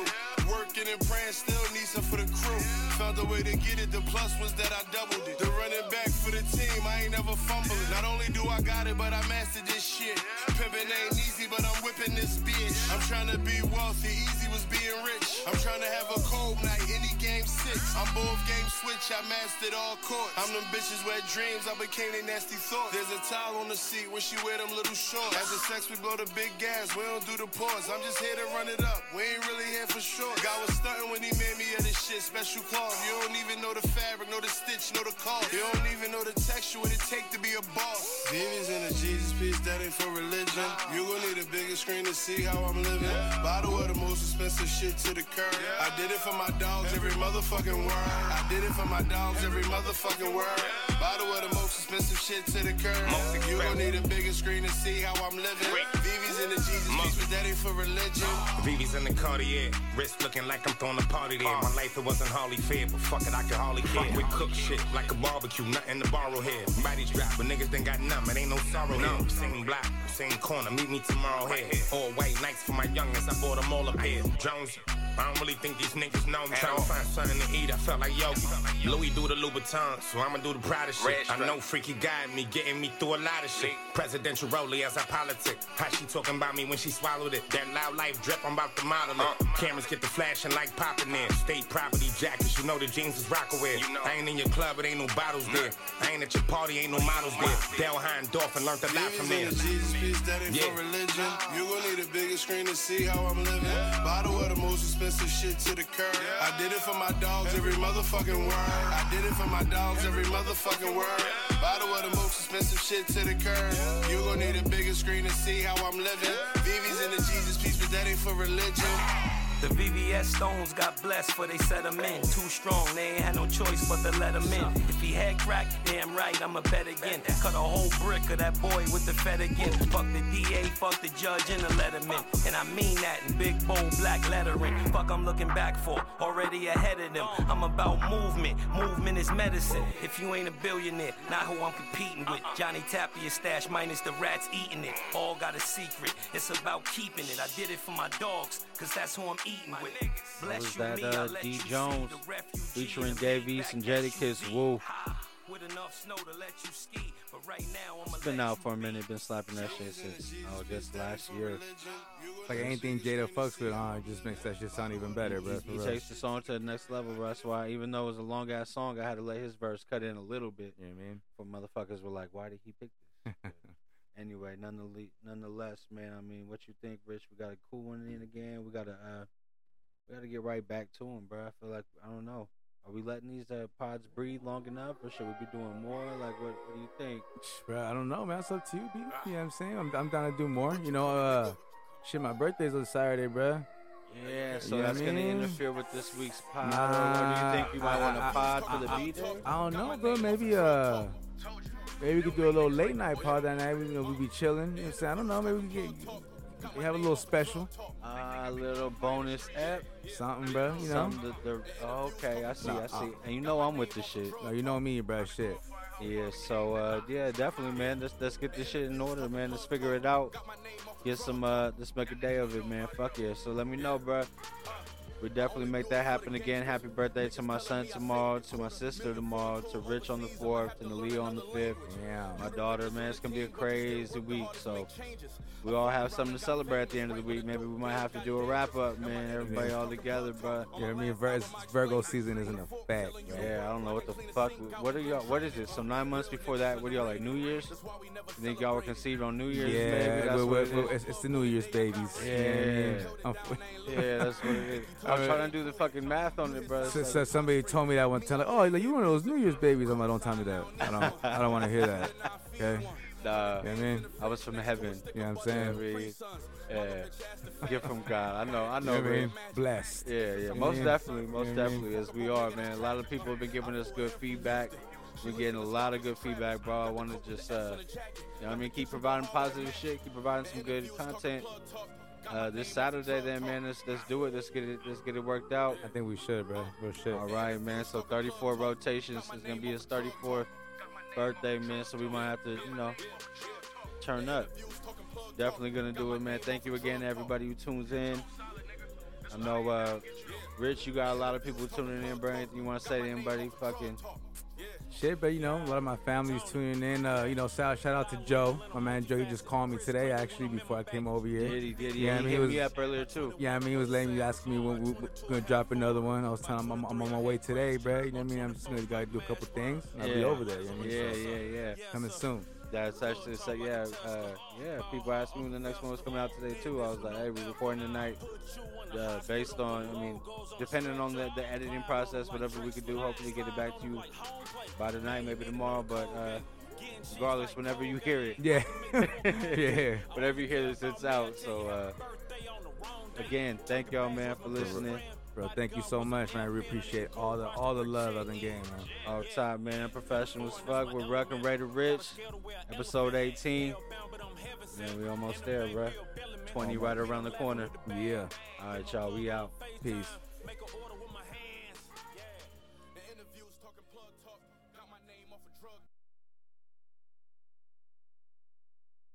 Working and praying, still need some for the crew. Found a way to get it, the plus was that I doubled it. The running back for the team, I ain't never fumbling. Not only do I got it, but I mastered this shit. Pimpin' ain't easy, but I'm whipping this bitch. I'm trying to be wealthy, easy was being rich. I'm trying to have a cold night, any game six. I'm both game switch, I mastered all courts. I'm them bitches wet dreams, I became their nasty thoughts. There's a towel on the seat when she wear them little shorts. After sex, we blow the big gas, we don't do the pause. I'm just here to run it up, we ain't really here for sure. God was stunting when he made me of this shit, special cloth. You don't even know the fabric, know the stitch, know the cost. You don't even know the texture, what it take to be a boss. Vivi's in a Jesus piece, that ain't for religion. You gon' need a bigger screen to see how I'm living. Bottle of the most expensive shit to the curb. I did it for my dogs every motherfucking word. I did it for my dogs every motherfucking word. Bottle of the most expensive shit to the curb. You gon' need a bigger screen to see how I'm living. Vivi's in a Jesus piece, but that ain't for religion. VV's in the Cartier, wrist looking like I'm throwing a party there. Uh. My life it wasn't hardly fair, but fuck it, I can hardly care. We cook shit like a barbecue, nothing to borrow here. Bodies drop, but niggas done got numb, it ain't no sorrow here. Same block, same corner, meet me tomorrow here. All white nights for my youngins, I bought them all a pair. Jones, I don't really think these niggas know me. Trying to find something to eat, I felt like Yogi. Louis do the Louboutin, so I'ma do the Prada shit. I know freaky guide me, getting me through a lot of shit. Presidential rollie as I politic. How she talking about me when she swallowed it? That loud life drip, I'm about to model it. Cameras get the flashing like popping in. State property jackets, you know the jeans is Rockaway. I ain't in your club, it ain't no bottles there. I ain't at your party, ain't no models there. Dale Hindorf and learned a lot from there. Vivi's in a Jesus piece, that ain't Yeah. for religion. You gon' need a bigger screen to see how I'm living. Bottle of the most expensive shit to the curb. I did it for my dogs every motherfucking word. I did it for my dogs every motherfucking word. Bottle of the most expensive shit to the curb. You gon' need a bigger screen to see how I'm living. Vivi's in the Jesus piece, but that ain't for religion. The VVS Stones got blessed for they set him in. Too strong, they ain't had no choice but to let him in. If he had crack, damn right, I'ma bet again. Cut a whole brick of that boy with the fed again. Fuck the DA, fuck the judge, and the letterman. And I mean that in big, bold, black lettering. Fuck, I'm looking back for, already ahead of them. I'm about movement, movement is medicine. If you ain't a billionaire, not who I'm competing with. Johnny Tapia stash minus the rats eating it. All got a secret, it's about keeping it. I did it for my dogs, cause that's who I'm eating. That Bless was you, that uh, D Jones featuring of Dave East and back Jadakiss. GG. Woo. With enough snow to let you ski, but right now I'ma It's been out for a minute, been slapping that shit since oh, I guess last year. Like anything Jada fucks with, uh, it just makes that shit sound even better, bro. for He takes the song to the next level, bro. That's why even though it was a long ass song, I had to let his verse cut in a little bit. You know what I mean? For motherfuckers were like, why did he pick this? [laughs] Anyway, nonetheless, nonetheless, man. I mean, what you think, Rich? We got a cool one in again. We got a uh, we gotta get right back to him, bro. I feel like I don't know. Are we letting these uh, pods breathe long enough, or should we be doing more? Like, what, what do you think? Bro, I don't know, man. It's up to you, B. You know what I'm saying? I'm, I'm down to do more. You know, uh, shit, my birthday's on Saturday, bro. Yeah, so You know that's I gonna interfere with this week's pod. Nah, do you think you might want I- a pod for the B day? I don't know, bro. Maybe, uh, maybe we could do a little late night pod that night. We, you know, we be chilling. You know what I'm saying? I don't know. Maybe we could get, we have a little special, A little bonus app. something, bro. You know. Something that the, oh, okay, I see, Nah, I see. uh. and you know I'm with the shit. No, you know me, bro. Shit. Yeah, so uh, yeah, definitely, man. Let's let's get this shit in order, man. Let's figure it out. Get some uh, let's make a day of it, man. Fuck yeah. So let me know, bro. We definitely make that happen again. Happy birthday to my son tomorrow, to my sister tomorrow, to Rich on the fourth, and to Leo on the fifth. Yeah. My daughter, man, it's gonna be a crazy week. So we all have something to celebrate at the end of the week. Maybe we might have to do a wrap up, man. Everybody all together, bro. You know I mean? Vir- Virgo season is in effect. bro. Yeah, I don't know what the fuck. What are y'all? What is it? Some nine months before that? What are y'all like? New Year's? You think y'all were conceived on New Year's? Yeah, maybe? That's we're- it we're- it's, it's the New Year's babies. You know what I mean? I'm- Yeah, that's what it is. [laughs] I'm Alright. trying to do the fucking math on it, bro. It's So, like- somebody told me that one time, like, oh, like, you one of those New Year's babies. I'm like, don't tell me that. I don't, I don't want to hear that. Okay. Nah, You know what I mean? I was from heaven. You know what I'm saying? I yeah, gift from God. I know, I You know, know what man. mean? Blessed. Yeah, yeah, You know what I most mean? definitely, most You know mean? definitely, as we are, man. A lot of people have been giving us good feedback. We're getting a lot of good feedback, bro. I want to just, uh, you know, what I mean, keep providing positive shit, keep providing some good content. Uh, this Saturday, then, man, let's let's do it. Let's get it, let's get it worked out. I think we should, bro. We should. All right, man. So 34 rotations. is gonna be his 34th birthday, man. So we might have to, you know, turn up. Definitely gonna do it, man. Thank you again, to everybody who tunes in. I know, uh, Rich, you got a lot of people tuning in, bro. Anything you want to say to anybody? Fucking Shit, but you know, a lot of my family's tuning in. Uh, you know, shout, shout out to Joe, my man Joe. He just called me today, actually, before I came over here. did he? Did he? Yeah, I he mean, hit he was, me up earlier too. Yeah, I mean, he was letting me asking me when we are gonna drop another one. I was telling him I'm, I'm on my way today, bro. You know what I mean? I'm just gonna gotta do a couple things. I'll be over there. You know what I mean? Yeah, So, yeah, yeah. Coming soon. That's actually so yeah, uh, yeah. People asked me when the next one was coming out today too. I was like, hey, we're recording tonight. Uh, based on, I mean, depending on the, the editing process, whatever we could do, hopefully get it back to you by tonight, maybe tomorrow. But uh, regardless, whenever you hear it, Yeah. [laughs] Yeah. whenever you hear this, it's out. So uh, again, thank y'all, man, for listening. Bro, thank you so much, man. I really appreciate all the all the love I've been getting, man. All time, man. Professional as fuck. We're rocking Rated Rich, episode 18. Man, we almost there, bro. 20 right around the corner. Yeah. All right, y'all. We out. Peace. Make a order